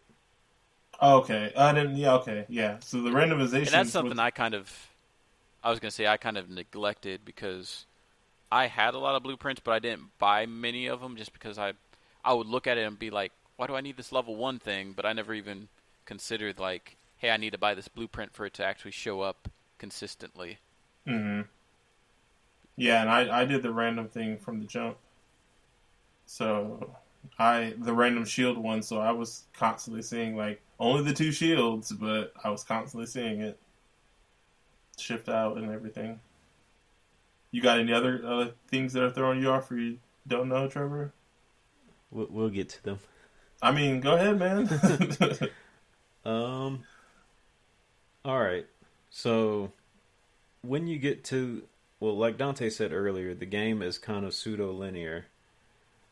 Okay. I didn't. Yeah. Okay. Yeah. So the randomization. And that's something I kind of, I was going to say, I kind of neglected because I had a lot of blueprints, but I didn't buy many of them just because I, I would look at it and be like, why do I need this level one thing? But I never even considered like, hey, I need to buy this blueprint for it to actually show up consistently. hmm Yeah, and I I did the random thing from the jump. So I the random shield one, so I was constantly seeing like only the two shields, but I was constantly seeing it shift out and everything. You got any other uh, things that are throwing you off or you don't know, Trevor? We'll, we'll get to them. I mean, go ahead, man. Um. All right. So, when you get to well, like Dante said earlier, the game is kind of pseudo linear.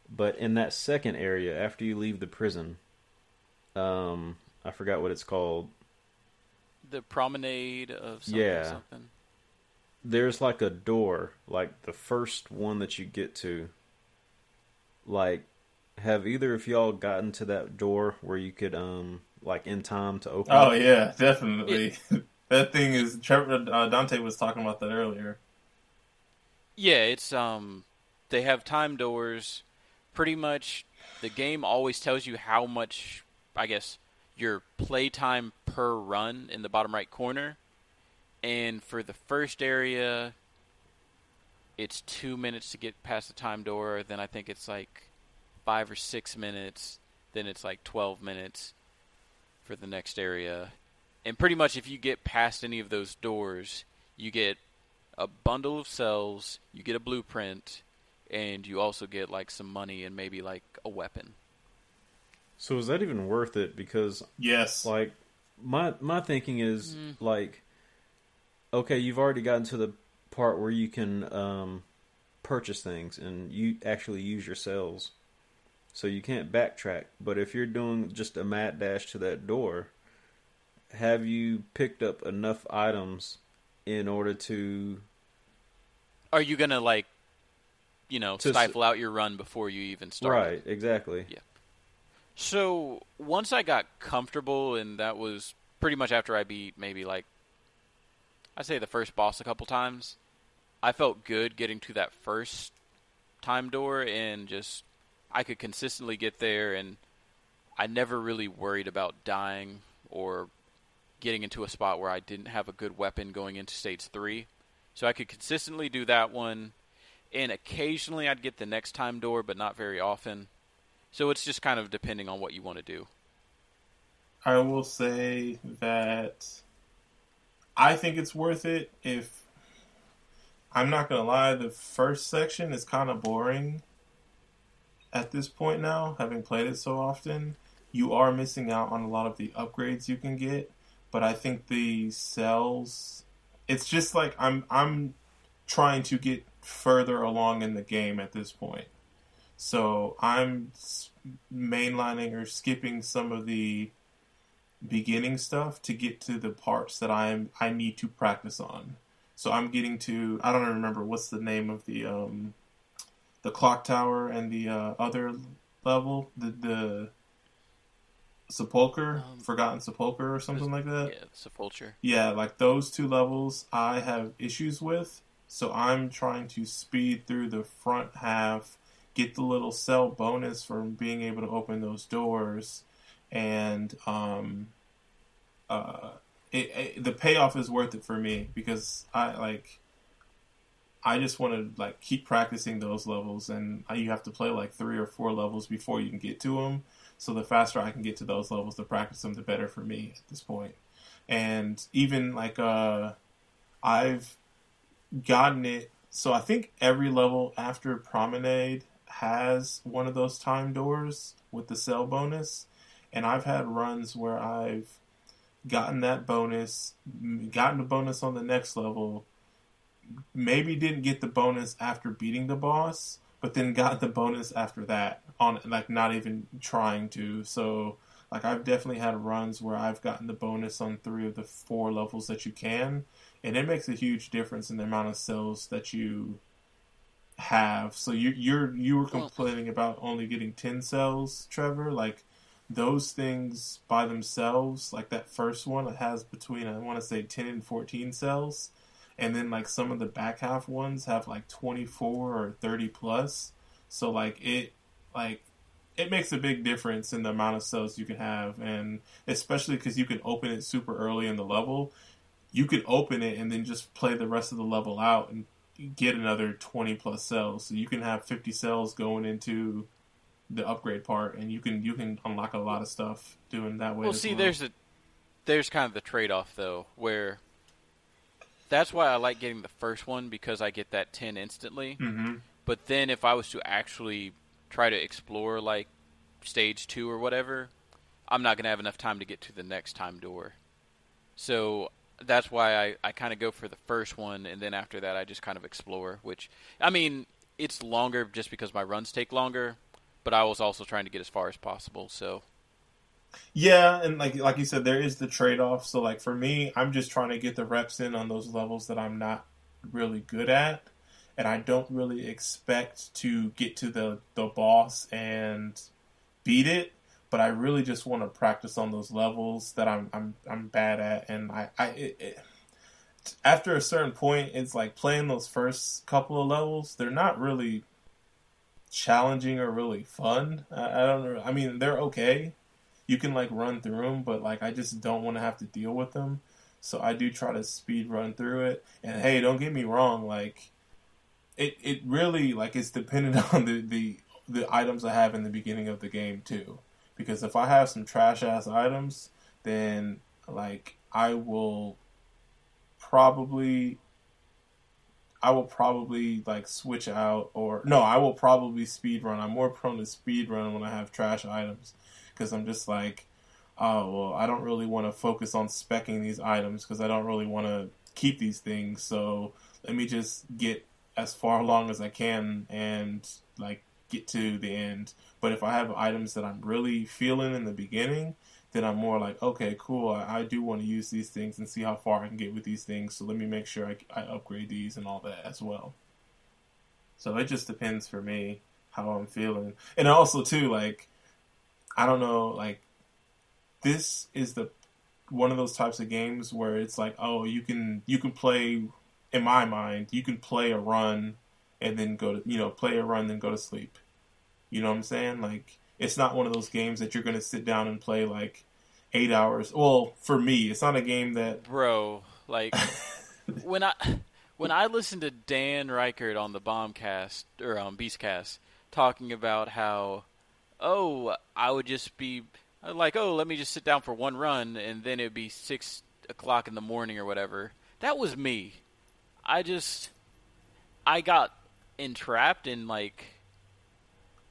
But in that second area, after you leave the prison, um, I forgot what it's called. The promenade of something, Yeah. something. There's like a door, like the first one that you get to. Like, have either of y'all gotten to that door where you could, um, like in time to open? oh it? yeah, definitely. that thing is Trevor uh, Dante was talking about that earlier. Yeah, it's um they have time doors. Pretty much the game always tells you how much I guess your playtime per run in the bottom right corner. And for the first area it's 2 minutes to get past the time door, then I think it's like 5 or 6 minutes, then it's like 12 minutes for the next area. And pretty much if you get past any of those doors, you get a bundle of cells, you get a blueprint, and you also get like some money and maybe like a weapon. So is that even worth it? Because Yes. like my my thinking is Mm. like okay you've already gotten to the part where you can um purchase things and you actually use your cells so you can't backtrack but if you're doing just a mad dash to that door have you picked up enough items in order to Are you gonna like, you know, To s- stifle out your run before you even start? right exactly Yeah. So once I got comfortable, and that was pretty much after I beat maybe like, I'd say the first boss a couple times. I felt good getting to that first time door, and just I could consistently get there, and I never really worried about dying or getting into a spot where I didn't have a good weapon going into stage three. So I could consistently do that one, and occasionally I'd get the next time door, but not very often. So it's just kind of depending on what you want to do. I will say that I think it's worth it if I'm not gonna lie, the first section is kind of boring at this point now, having played it so often. You are missing out on a lot of the upgrades you can get, but I think the cells it's just like I'm I'm trying to get further along in the game at this point. So I'm mainlining or skipping some of the beginning stuff to get to the parts that I'm I need to practice on. So I'm getting to I don't remember what's the name of the um the clock tower and the uh, other level the the sepulcher um, forgotten sepulcher or something like that? Yeah sepulcher. Yeah like those two levels i have issues with. So i'm trying to speed through the front half get the little cell bonus from being able to open those doors and um uh it, it, the payoff is worth it for me because i like I just want to like keep practicing those levels, and you have to play like three or four levels before you can get to them. So the faster I can get to those levels to practice them, the better for me at this point. And even like uh, I've gotten it. So I think every level after Promenade has one of those time doors with the cell bonus, and I've had runs where I've gotten that bonus, gotten a bonus on the next level maybe didn't get the bonus after beating the boss, but then got the bonus after that on like not even trying to. So like I've definitely had runs where I've gotten the bonus on three of the four levels that you can, and it makes a huge difference in the amount of cells that you have. So you you're you were complaining about only getting ten cells, Trevor. Like those things by themselves, like that first one, it has between I want to say ten and fourteen cells. And then like some of the back half ones have like 24 or 30 plus so like it like it makes a big difference in the amount of cells you can have. And especially because you can open it super early in the level. You can open it and then just play the rest of the level out and get another 20 plus cells. So you can have 50 cells going into the upgrade part and you can you can unlock a lot of stuff doing that way well see well. there's a there's kind of the trade-off though where that's why I like getting the first one because I get that ten instantly. Mm-hmm. But then if I was to actually try to explore like stage two or whatever, I'm not gonna have enough time to get to the next time door. So that's why I, I kind of go for the first one, and then after that I just kind of explore. Which I mean, it's longer just because my runs take longer, but I was also trying to get as far as possible. So yeah, and like like you said, there is the trade off. So like for me, I'm just trying to get the reps in on those levels that I'm not really good at, and I don't really expect to get to the the boss and beat it. But I really just want to practice on those levels that I'm I'm I'm bad at, and I I it, it, after a certain point, it's like playing those first couple of levels. They're not really challenging or really fun. I, I don't know. I mean, they're okay you can like run through them, but like I just don't want to have to deal with them. So I do try to speed run through it. And hey, don't get me wrong, like it it really like it's dependent on the the the items I have in the beginning of the game too. Because if I have some trash ass items, then like I will probably I will probably like switch out or no, I will probably speed run. I'm more prone to speed run when I have trash items because I'm just like, oh well, I don't really want to focus on specking these items because I don't really want to keep these things. So let me just get as far along as I can and like get to the end. But if I have items that I'm really feeling in the beginning, then I'm more like, okay, cool. I, I do want to use these things and see how far I can get with these things. So let me make sure I, I upgrade these and all that as well. So it just depends for me how I'm feeling, and also too like I don't know, like this is the one of those types of games where it's like, oh, you can you can play in my mind, you can play a run and then go to you know, play a run then go to sleep. You know what I'm saying? Like it's not one of those games that you're going to sit down and play like 8 hours. Well, for me, it's not a game that Bro, like when I when I listened to Dan Ryckert on the Bombcast or on Beastcast talking about how oh, I would just be like, oh, let me just sit down for one run, and then it'd be six o'clock in the morning or whatever. That was me. I just, I got entrapped in like,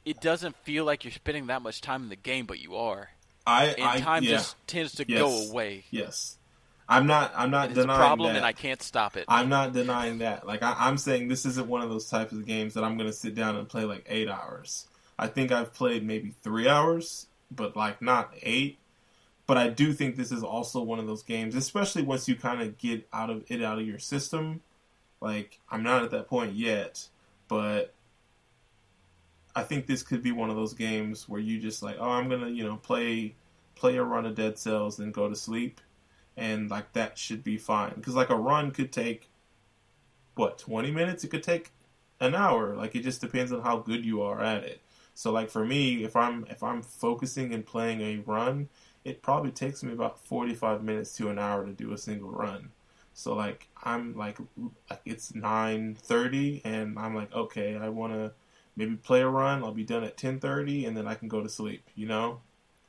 it doesn't feel like you're spending that much time in the game, but you are. I, and I, time yeah. just tends to yes. go away. Yes. I'm not. I'm not It's a denying problem, that. and I can't stop it. I'm not denying that. Like I, I'm saying, this isn't one of those types of games that I'm going to sit down and play like eight hours. I think I've played maybe three hours, but like not eight. But I do think this is also one of those games, especially once you kind of get out of it out of your system. Like I'm not at that point yet, but I think this could be one of those games where you just like, oh, I'm gonna you know play play a run of Dead Cells and go to sleep, and like that should be fine. Because like a run could take what 20 minutes? It could take an hour. Like it just depends on how good you are at it. So like for me if i'm if i'm focusing and playing a run it probably takes me about 45 minutes to an hour to do a single run. So like i'm like like it's 9:30 and i'm like okay i want to maybe play a run. I'll be done at 10:30 and then i can go to sleep you know?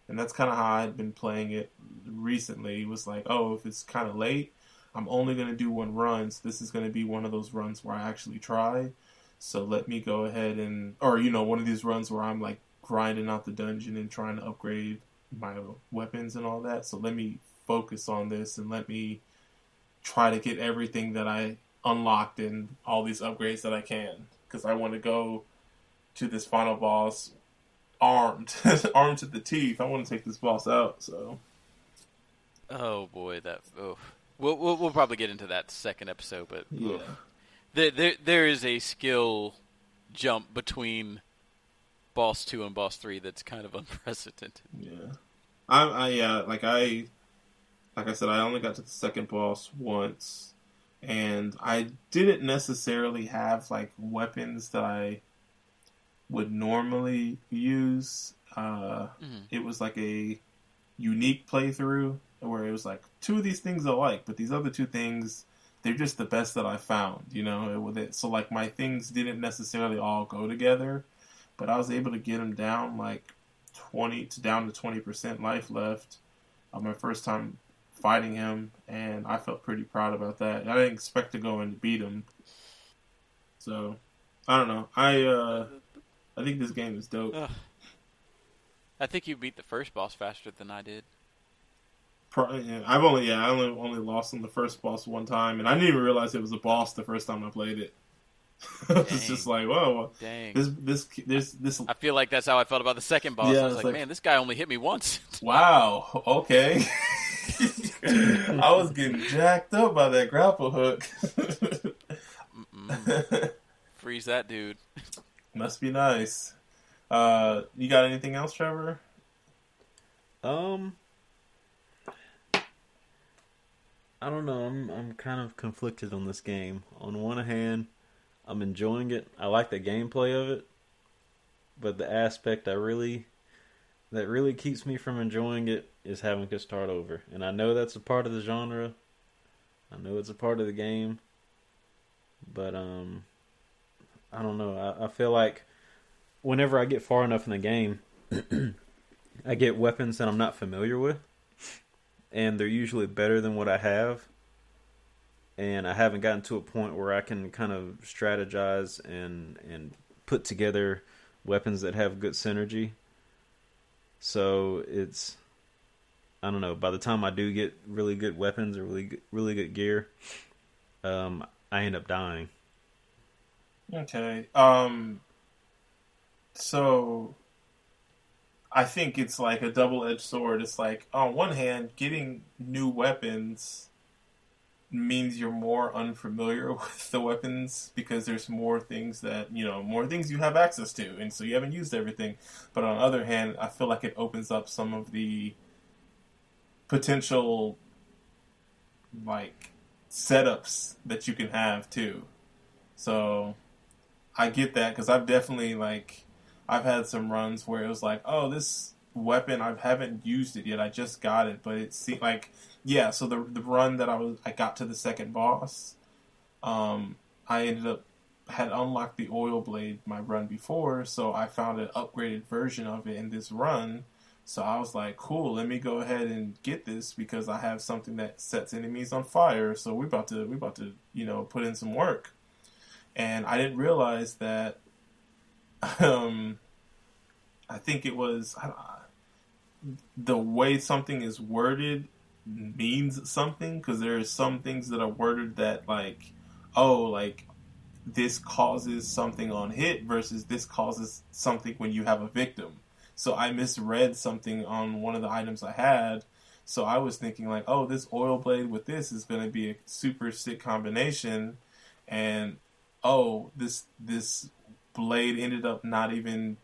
And that's kind of how i'd been playing it recently. It was like oh if it's kind of late i'm only going to do one run so this is going to be one of those runs where i actually try. So let me go ahead and or you know one of these runs where i'm like grinding out the dungeon and trying to upgrade my weapons and all that. So let me focus on this and let me try to get everything that i unlocked and all these upgrades that i can because i want to go to this final boss armed armed to the teeth i want to take this boss out so oh boy, that. Oh. We'll, we'll we'll probably get into that second episode, but yeah there, there there is a skill jump between boss two and boss three that's kind of unprecedented. Yeah, I, I yeah, like I, like I said, I only got to the second boss once, and I didn't necessarily have like weapons that I would normally use. Uh, Mhm. It was like a unique playthrough where it was like two of these things I like, but these other two things they're just the best that I found. You know, it, with it. So like my things didn't necessarily all go together, but I was able to get them down like twenty to down to twenty percent life left on my first time fighting him, and I felt pretty proud about that. I didn't expect to go and beat him, so I don't know. I uh, I think this game is dope. Ugh. I think you beat the first boss faster than I did. Pro- yeah, I've only yeah I only only lost on the first boss one time, and I didn't even realize it was a boss the first time I played it. it's just like whoa, Dang. this this this this I feel like that's how I felt about the second boss. Yeah, I was like, like- man, this guy only hit me once. wow okay. I was getting jacked up by that grapple hook. Freeze that dude. Must be nice. Uh, you got anything else, Trevor? Um, I don't know. I'm I'm kind of conflicted on this game. On one hand, I'm enjoying it. I like the gameplay of it, but the aspect I really that really keeps me from enjoying it is having to start over. And I know that's a part of the genre. I know it's a part of the game, but um, I don't know. I, I feel like whenever I get far enough in the game. I get weapons that I'm not familiar with, and they're usually better than what I have. And I haven't gotten to a point where I can kind of strategize and and put together weapons that have good synergy. So it's I don't know. By the time I do get really good weapons or really good, really good gear, um, I end up dying. Okay. Um. So, I think it's like a double-edged sword. It's like on one hand, getting new weapons means you're more unfamiliar with the weapons because there's more things that you know, more things you have access to, and so you haven't used everything. But on the other hand, I feel like it opens up some of the potential like setups that you can have too. So I get that because I've definitely like I've had some runs where it was like, oh, this weapon I haven't used it yet. I just got it, but it seemed like yeah. So the the run that I was I got to the second boss, um, I ended up had unlocked the oil blade my run before, so I found an upgraded version of it in this run. So I was like, cool, let me go ahead and get this because I have something that sets enemies on fire. So we about to we about to, you know, put in some work. And I didn't realize that um I think it was the way something is worded means something because there are some things that are worded that like, oh, like this causes something on hit versus this causes something when you have a victim. So I misread something on one of the items I had. So I was thinking like, oh, this oil blade with this is going to be a super sick combination, and oh, this this blade ended up not even.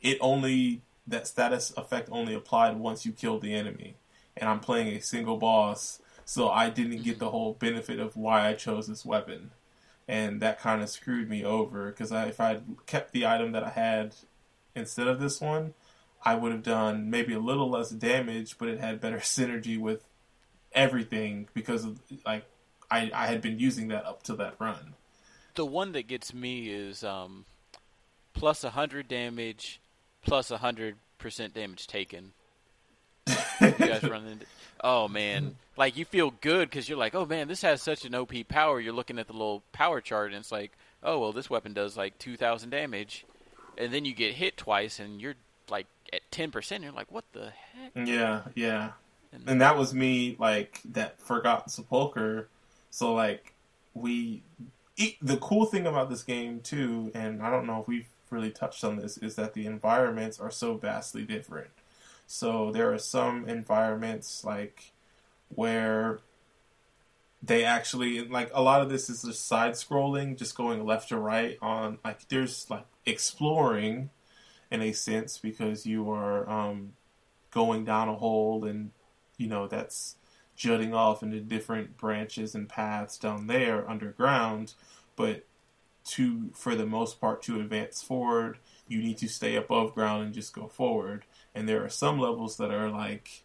It only that status effect only applied once you killed the enemy, and I'm playing a single boss, so I didn't get the whole benefit of why I chose this weapon, and that kind of screwed me over because if I kept the item that I had instead of this one, I would have done maybe a little less damage, but it had better synergy with everything because of like I, I had been using that up to that run. The one that gets me is um, plus 100 damage, plus 100% damage taken. you guys run into. Oh man, like you feel good because you're like, oh man, this has such an OP power. You're looking at the little power chart and it's like, oh well, this weapon does like 2,000 damage, and then you get hit twice and you're like at 10 percent. You're like, what the heck? Yeah, yeah. And, and that was me like that forgotten sepulcher. So like we, the cool thing about this game too, and I don't know if we've really touched on this, is that the environments are so vastly different. So there are some environments like where they actually like a lot of this is just side scrolling, just going left to right on like there's like exploring in a sense because you are um, going down a hole and you know that's jutting off into different branches and paths down there underground but to for the most part to advance forward you need to stay above ground and just go forward. And there are some levels that are like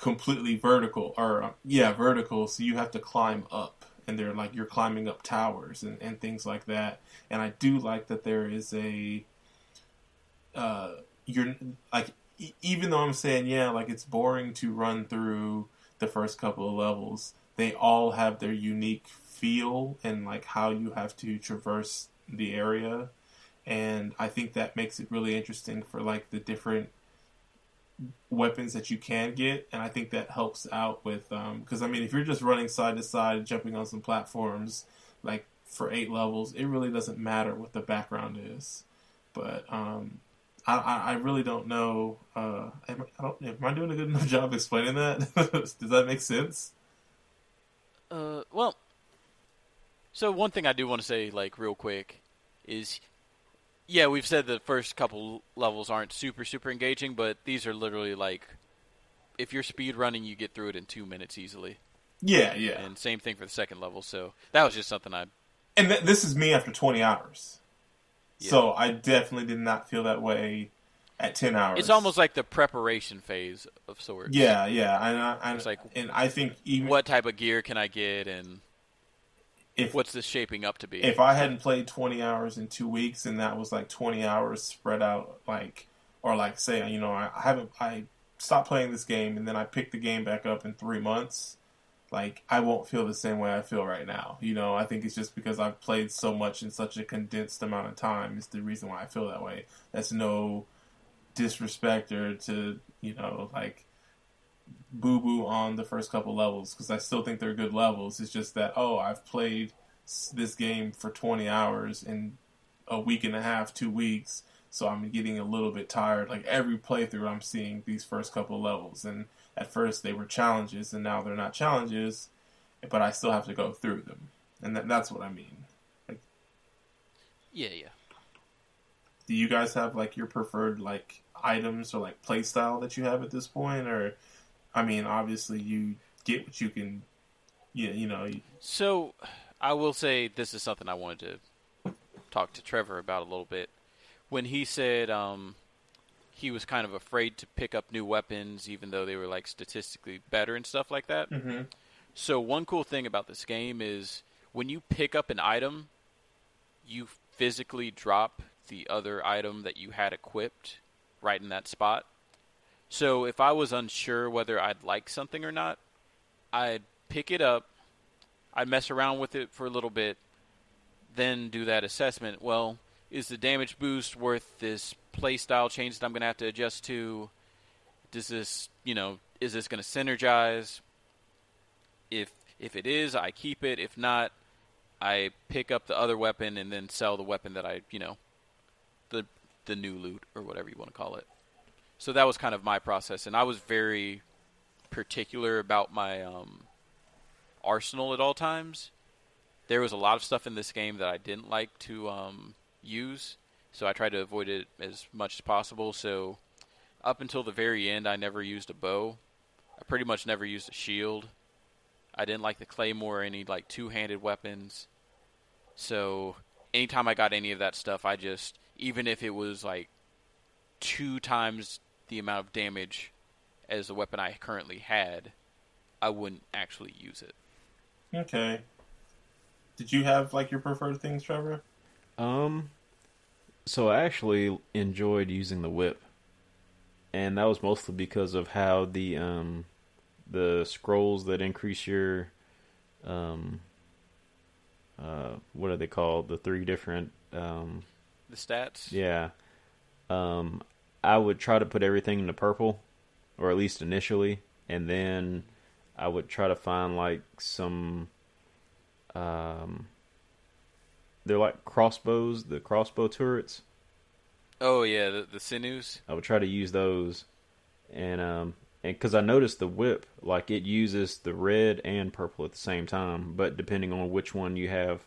completely vertical or yeah vertical so you have to climb up and they're like you're climbing up towers and, and things like that. And i do like that there is a uh you're like even though i'm saying yeah like it's boring to run through the first couple of levels they all have their unique feel and like how you have to traverse the area and I think that makes it really interesting for like the different weapons that you can get, and I think that helps out with because um, I mean if you're just running side to side, jumping on some platforms like for eight levels, it really doesn't matter what the background is. But um, I, I, really don't know. Uh, am, I don't, am I doing a good enough job explaining that? Does that make sense? Uh, well, so one thing I do want to say, like real quick, is yeah, we've said the first couple levels aren't super super engaging, but these are literally like if you're speed running, you get through it in two minutes easily. Yeah, yeah. And same thing for the second level. So that was just something I. And th- this is me after 20 hours. Yeah. So I definitely did not feel that way at 10 hours. It's almost like the preparation phase of sorts. Yeah, yeah. And I, I, it's like, and I think even what type of gear can I get and if what's this shaping up to be? If I hadn't played 20 hours in two weeks and that was like 20 hours spread out, like, or like say, you know, I, I haven't, I stopped playing this game and then I picked the game back up in three months, like, I won't feel the same way I feel right now. You know, I think it's just because I've played so much in such a condensed amount of time is the reason why I feel that way. That's no disrespect or to, you know, like, boo boo on the first couple levels because I still think they're good levels. It's just that oh, I've played this game for 20 hours in a week and a half, two weeks, so I'm getting a little bit tired. Like every playthrough, I'm seeing these first couple levels, and at first they were challenges, and now they're not challenges, but I still have to go through them, and that, that's what I mean. Like, yeah, yeah. Do you guys have like your preferred like items or like play style that you have at this point, or I mean, obviously you get what you can. Yeah, you know. So, I will say this is something I wanted to talk to Trevor about a little bit. When he said um, he was kind of afraid to pick up new weapons, even though they were like statistically better and stuff like that. Mm-hmm. So one cool thing about this game is when you pick up an item, you physically drop the other item that you had equipped right in that spot. So if I was unsure whether I'd like something or not, I'd pick it up, I'd mess around with it for a little bit, then do that assessment. Well, is the damage boost worth this playstyle change that I'm going to have to adjust to? Does this, you know, is this going to synergize? If if it is, I keep it. If not, I pick up the other weapon and then sell the weapon that I, you know, the the new loot or whatever you want to call it. So that was kind of my process, and I was very particular about my um, arsenal at all times. There was a lot of stuff in this game that I didn't like to um, use, so I tried to avoid it as much as possible. So up until the very end, I never used a bow. I pretty much never used a shield. I didn't like the claymore or any like two-handed weapons. So anytime I got any of that stuff, I just even if it was like two times the amount of damage as the weapon I currently had, I wouldn't actually use it. Okay. Did you have like your preferred things, Trevor? Um, so I actually enjoyed using the whip, and that was mostly because of how the um the scrolls that increase your um uh what are they called? The three different um The stats. yeah. Um I would try to put everything into purple or at least initially and then I would try to find like some um they're like crossbows the crossbow turrets Oh yeah, the, the sinews. I would try to use those, and um, and because I noticed the whip, like it uses the red and purple at the same time, but depending on which one you have,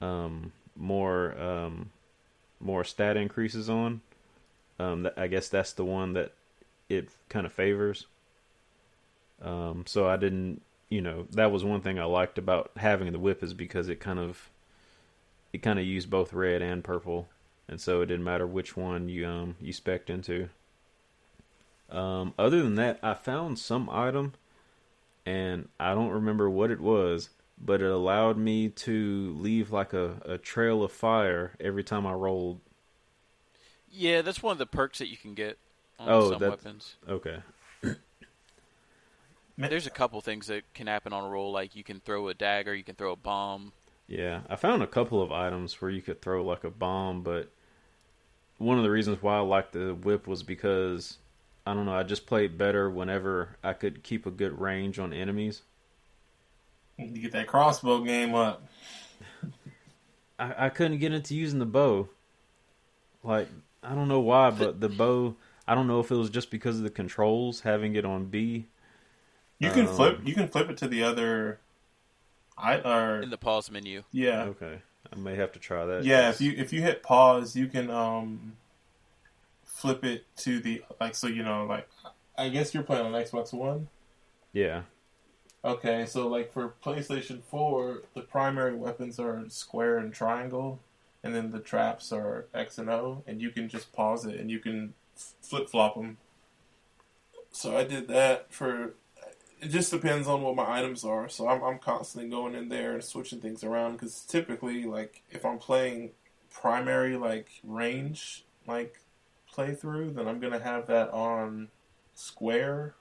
um, more um, more stat increases on, um, th- I guess that's the one that it kind of favors. Um, so I didn't, you know, that was one thing I liked about having the whip is because it kind of, it kind of used both red and purple and so it didn't matter which one you um you spec into. Um, other than that, I found some item, and I don't remember what it was, but it allowed me to leave like a, a trail of fire every time I rolled. Yeah, that's one of the perks that you can get on Oh, some that's- weapons. Okay. There's a couple things that can happen on a roll, like you can throw a dagger, you can throw a bomb. Yeah, I found a couple of items where you could throw like a bomb, but one of the reasons why I liked the whip was because I don't know, I just played better whenever I could keep a good range on enemies. You get that crossbow game up. I, I couldn't get into using the bow. Like I don't know why, but the bow. I don't know if it was just because of the controls having it on B. You can Um, flip. You can flip it to the other. I or In the pause menu. yeah, Okay, I may have to try that. yeah. If you if you hit pause, you can um flip it to the like so you know like I guess you're playing on Xbox One. yeah, Okay, so like for PlayStation 4, the primary weapons are square and triangle, and then the traps are X and O, and you can just pause it and you can flip flop them. So I did that for. It just depends on what my items are. So I'm, I'm constantly going in there and switching things around because typically, like if I'm playing primary like range like playthrough, then I'm gonna have that on square.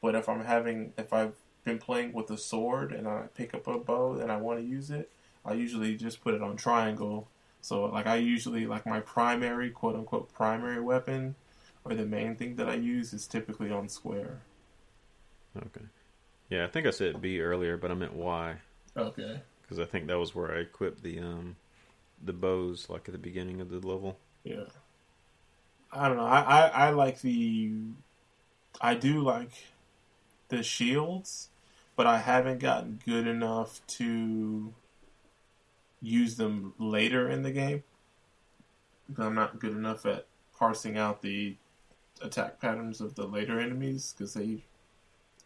But if I'm having if I've been playing with a sword and I pick up a bow and I want to use it, I usually just put it on triangle. So like I usually like my primary quote unquote primary weapon or the main thing that I use is typically on square. okay, yeah. I think I said B earlier, but I meant Y Okay. because I think that was where I equipped the um the bows like at the beginning of the level. Yeah. I don't know. I, I, I like the I do like the shields, but I haven't gotten good enough to use them later in the game. Because I'm not good enough at parsing out the attack patterns of the later enemies because they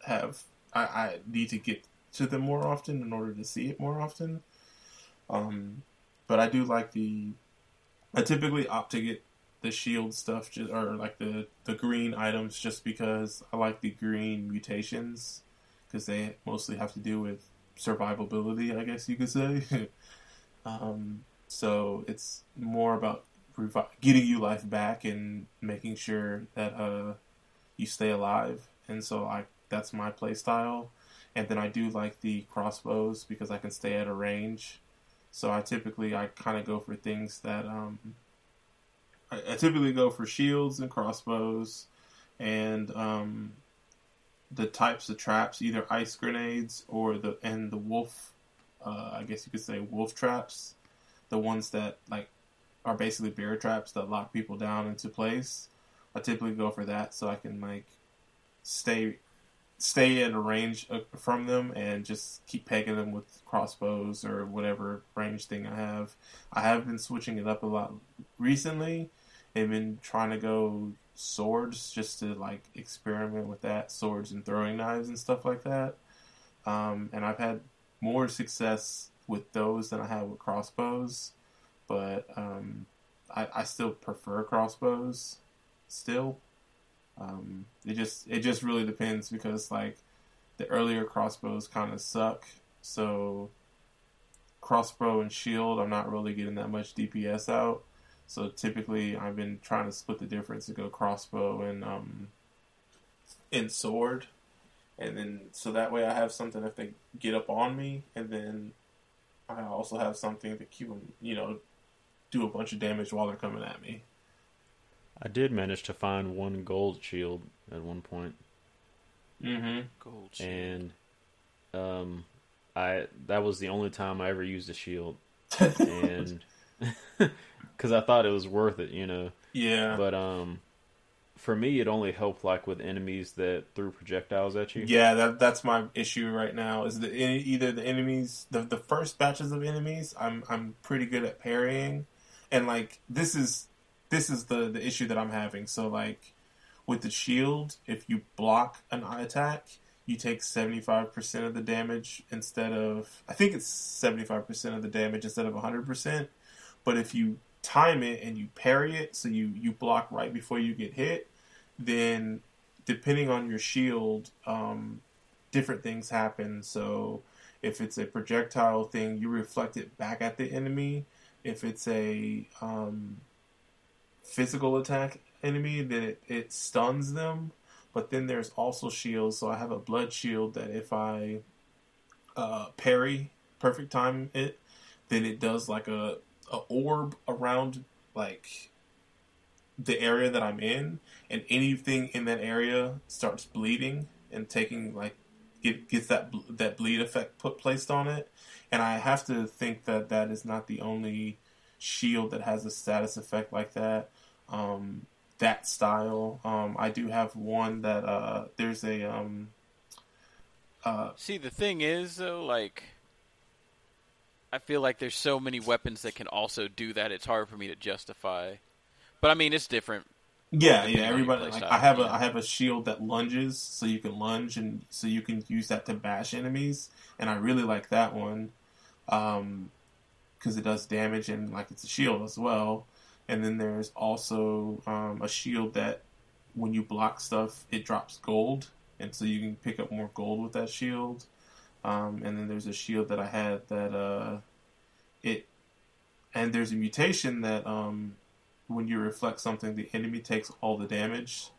have I, I need to get to them more often in order to see it more often. Um, but I do like the I typically opt to get the shield stuff just, or like the the green items just because I like the green mutations because they mostly have to do with survivability, I guess you could say. um, so it's more about revi- getting you life back and making sure that uh, you stay alive. And so I that's my play style. And then I do like the crossbows because I can stay at a range. So I typically I kind of go for things that um, I, I typically go for shields and crossbows, and um, the types of traps, either ice grenades or the and the wolf. Uh, I guess you could say wolf traps, the ones that like are basically bear traps that lock people down into place. I typically go for that so I can like stay stay at a range from them and just keep pegging them with crossbows or whatever range thing I have. I have been switching it up a lot recently and been trying to go swords just to like experiment with that swords and throwing knives and stuff like that. Um, and I've had more success with those than I have with crossbows, but um, I, I still prefer crossbows still. Um, it just it just really depends because like the earlier crossbows kind of suck. So crossbow and shield, I'm not really getting that much DPS out. So typically, I've been trying to split the difference to go crossbow and um, and sword, and then so that way I have something if they get up on me, and then I also have something to keep them, you know, do a bunch of damage while they're coming at me. I did manage to find one gold shield at one point. Mm-hmm. Gold shield. and um, I that was the only time I ever used a shield, and because I thought it was worth it, you know. yeah. But um, for me, it only helped like with enemies that threw projectiles at you. Yeah, that that's my issue right now. Is that any- either the enemies, the the first batches of enemies, I'm I'm pretty good at parrying, and like this is this is the the issue that I'm having. So like with the shield, if you block an eye attack, you take seventy five percent of the damage instead of I think it's seventy five percent of the damage instead of hundred percent. But if you time it and you parry it, so you you block right before you get hit, then depending on your shield, um, different things happen. So if it's a projectile thing, you reflect it back at the enemy. If it's a um, physical attack enemy, then it, it stuns them. But then there's also shields. So I have a blood shield that if I uh, parry, perfect time it, then it does like a, a orb around like the area that I'm in, and anything in that area starts bleeding and taking like get, gets that that bleed effect put placed on it. And I have to think that that is not the only shield that has a status effect like that. Um, that style. Um, I do have one that uh, there's a um, uh, See, the thing is, though, like, I feel like there's so many weapons that can also do that. It's hard for me to justify. But I mean, it's different. Yeah, yeah. Everybody, like, style, I have a, yeah. I have a shield that lunges, so you can lunge, and so you can use that to bash enemies, and I really like that one, um, because it does damage and like it's a shield as well. And then there's also um, a shield that when you block stuff, it drops gold, and so you can pick up more gold with that shield. Um, and then there's a shield that I had that uh, it, and there's a mutation that um, when you reflect something, the enemy takes all the damage.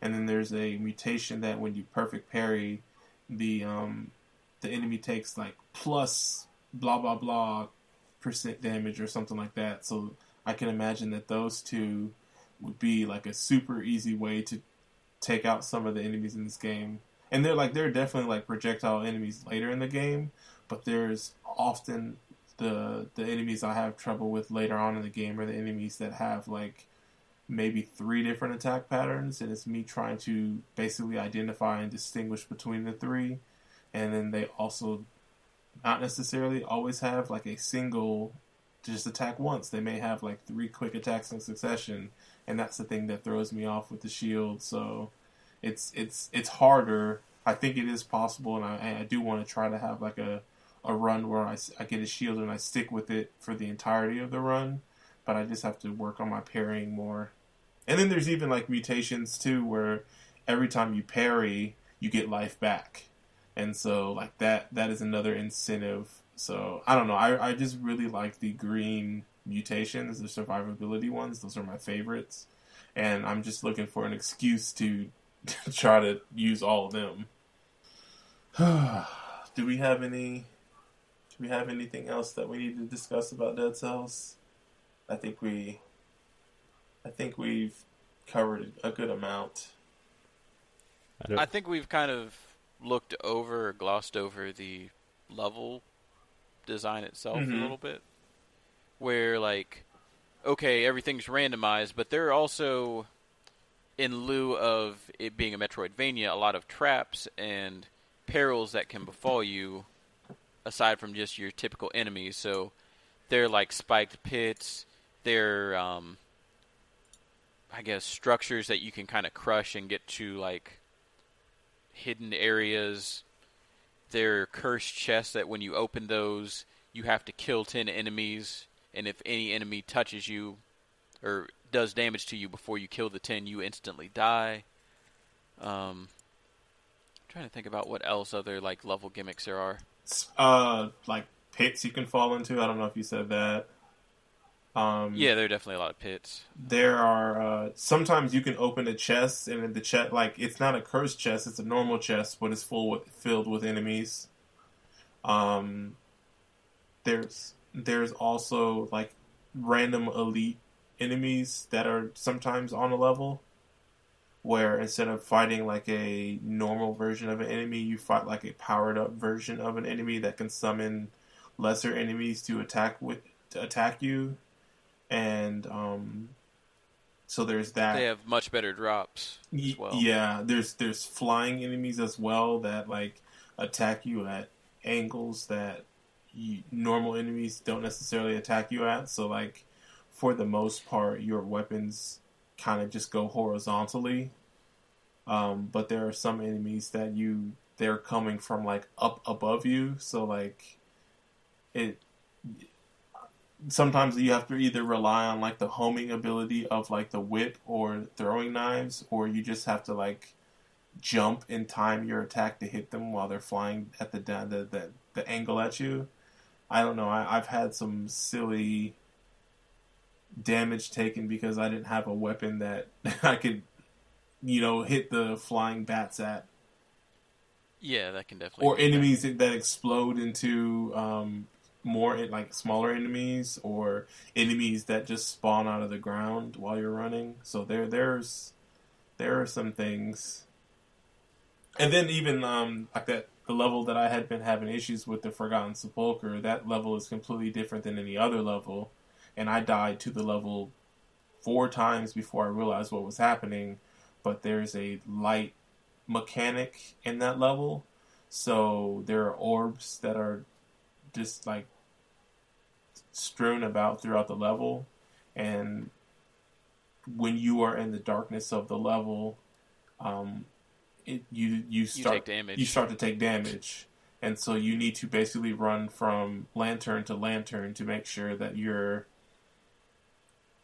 And then there's a mutation that when you perfect parry, the um, the enemy takes like plus blah blah blah percent damage or something like that. So I can imagine that those two would be like a super easy way to take out some of the enemies in this game. And they're like they're definitely like projectile enemies later in the game, but there's often the the enemies I have trouble with later on in the game are the enemies that have like maybe three different attack patterns, and it's me trying to basically identify and distinguish between the three. And then they also not necessarily always have like a single to just attack once. They may have like three quick attacks in succession, and that's the thing that throws me off with the shield. So it's it's it's harder. I think it is possible, and I, I do want to try to have like a a run where I, I get a shield and I stick with it for the entirety of the run, but I just have to work on my parrying more. And then there's even like mutations too, where every time you parry, you get life back, and so like that that is another incentive. So I don't know. I I just really like the green mutations, the survivability ones. Those are my favorites, and I'm just looking for an excuse to try to use all of them. Do we have any? Do we have anything else that we need to discuss about Dead Cells? I think we. I think we've covered a good amount. I I think we've kind of looked over or glossed over the level design itself Mhm. a little bit. Where like okay, everything's randomized, but there are also in lieu of it being a Metroidvania, a lot of traps and perils that can befall you aside from just your typical enemies. So they're like spiked pits, they're um I guess structures that you can kind of crush and get to like hidden areas. There are cursed chests that when you open those, you have to kill 10 enemies, and if any enemy touches you or does damage to you before you kill the 10, you instantly die. Um, I'm trying to think about what else other like level gimmicks there are. Uh, like pits you can fall into. I don't know if you said that. Um, Yeah, there are definitely a lot of pits. there are uh, sometimes you can open a chest and in the chest like it's not a cursed chest it's a normal chest but it's full with, filled with enemies um there's there's also like random elite enemies that are sometimes on a level where instead of fighting like a normal version of an enemy you fight like a powered up version of an enemy that can summon lesser enemies to attack with to attack you and um, so there's that. They have much better drops well. Yeah, there's there's flying enemies as well that like attack you at angles that you, normal enemies don't necessarily attack you at. So like for the most part, your weapons kind of just go horizontally. Um, but there are some enemies that you they're coming from like up above you. So like it sometimes you have to either rely on like the homing ability of like the whip or throwing knives, or you just have to like jump and time your attack to hit them while they're flying at the the the, the angle at you. I don't know. I, I've had some silly damage taken because I didn't have a weapon that I could, you know, hit the flying bats at Yeah, that can definitely. or enemies that, that explode into um, more like smaller enemies or enemies that just spawn out of the ground while you're running. So there there's there are some things. And then even um, like that the level that I had been having issues with the Forgotten Sepulchre, that level is completely different than any other level. And I died to the level four times before I realized what was happening. But there's a light mechanic in that level. So there are orbs that are just like strewn about throughout the level. And when you are in the darkness of the level, um, it, you you You start damage. you start to take damage. And so you need to basically run from lantern to lantern to make sure that you're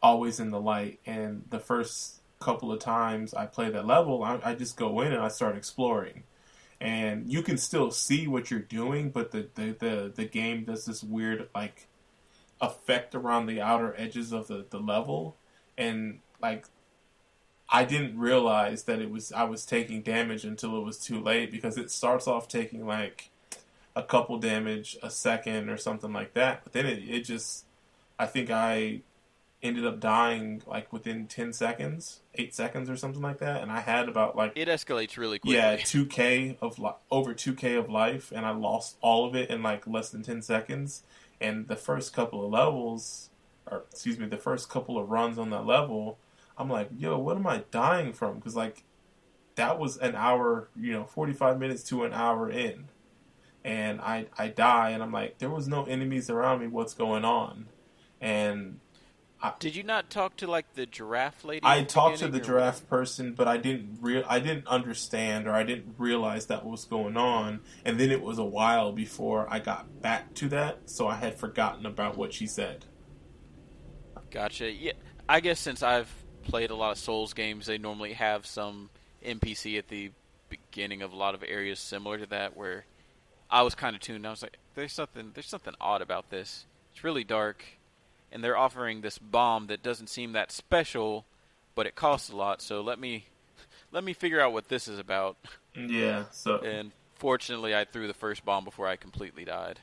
always in the light. And the first couple of times I play that level, I, I just go in and I start exploring. And you can still see what you're doing, but the, the, the, the game does this weird like effect around the outer edges of the, the level. And like I didn't realize that it was I was taking damage until it was too late because it starts off taking like a couple damage a second or something like that. But then it, it just I think I ended up dying like within 10 seconds, 8 seconds or something like that and I had about like It escalates really quickly. yeah, 2k of li- over 2k of life and I lost all of it in like less than 10 seconds and the first couple of levels or excuse me, the first couple of runs on that level, I'm like, "Yo, what am I dying from?" cuz like that was an hour, you know, 45 minutes to an hour in. And I I die and I'm like, there was no enemies around me, what's going on? And Did you not talk to like the giraffe lady? I talked to the giraffe person, but I didn't real I didn't understand or I didn't realize that was going on. And then it was a while before I got back to that, so I had forgotten about what she said. Gotcha. Yeah, I guess since I've played a lot of Souls games, they normally have some NPC at the beginning of a lot of areas similar to that, where I was kind of tuned. I was like, "There's something. There's something odd about this. It's really dark." And they're offering this bomb that doesn't seem that special, but it costs a lot. So let me let me figure out what this is about. Yeah, so And fortunately, I threw the first bomb before I completely died.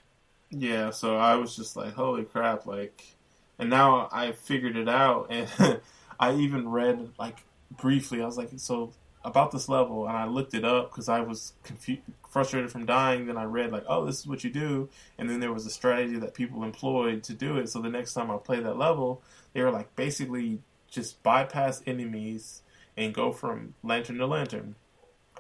yeah, so I was just like, "Holy crap!" Like, and now I figured it out, and I even read like briefly. I was like, "So about this level, and I looked it up because I was confused, frustrated from dying. Then I read like, oh, this is what you do, and then there was a strategy that people employed to do it. So the next time I play that level, they were like basically just bypass enemies and go from lantern to lantern.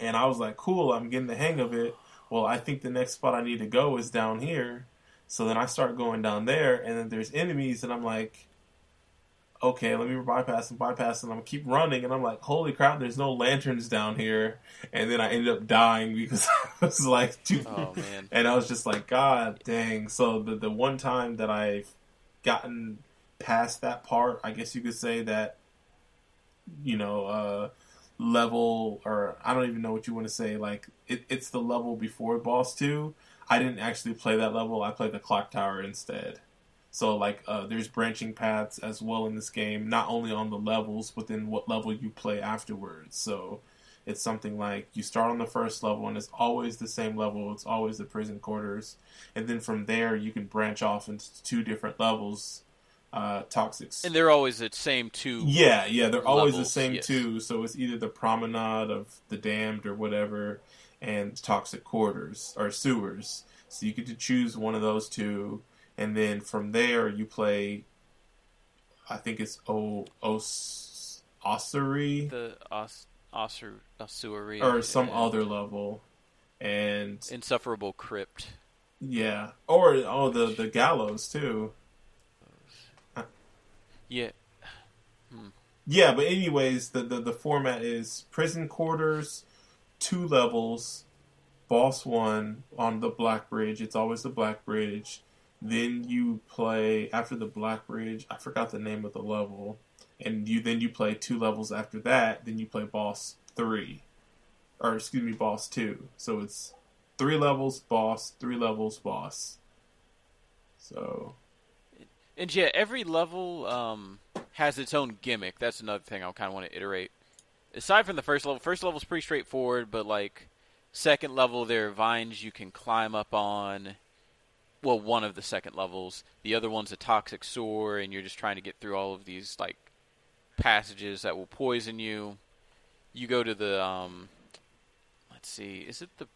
And I was like, cool, I'm getting the hang of it. Well, I think the next spot I need to go is down here. So then I start going down there, and then there's enemies, and I'm like, okay, let me bypass and bypass, and I'm gonna keep running, and I'm like, holy crap, there's no lanterns down here, and then I ended up dying because I was like, too, Oh man. and I was just like, God dang. So the the one time that I've gotten past that part, I guess you could say that, you know, uh, level or I don't even know what you want to say. Like it, it's the level before boss two. I didn't actually play that level. I played the clock tower instead. So like, uh, there's branching paths as well in this game, not only on the levels, but then what level you play afterwards. So it's something like you start on the first level and it's always the same level. It's always the prison quarters, and then from there you can branch off into two different levels. Uh, toxics. And they're always the same two. Yeah, yeah, they're always the same yes. two. So it's either the promenade of the damned or whatever, and toxic quarters or sewers. So you get to choose one of those two, and then from there you play. I think it's O Os Ossuary The os, or some and other level, and insufferable crypt. yeah, or oh the the gallows too. Yeah. Hmm. Yeah, but anyways, the, the the format is prison quarters, two levels, boss one on the Black Bridge. It's always the Black Bridge. Then you play after the Black Bridge. I forgot the name of the level, and you then you play two levels after that. Then you play boss three, or excuse me, boss two. So it's three levels boss, three levels boss. So And yeah, every level um, has its own gimmick. That's another thing I kind of want to iterate. Aside from the first level, first level's pretty straightforward, but like second level, there are vines you can climb up on. Well, one of the second levels. The other one's a toxic sewer, and you're just trying to get through all of these like passages that will poison you. You go to the um, let's see, is it the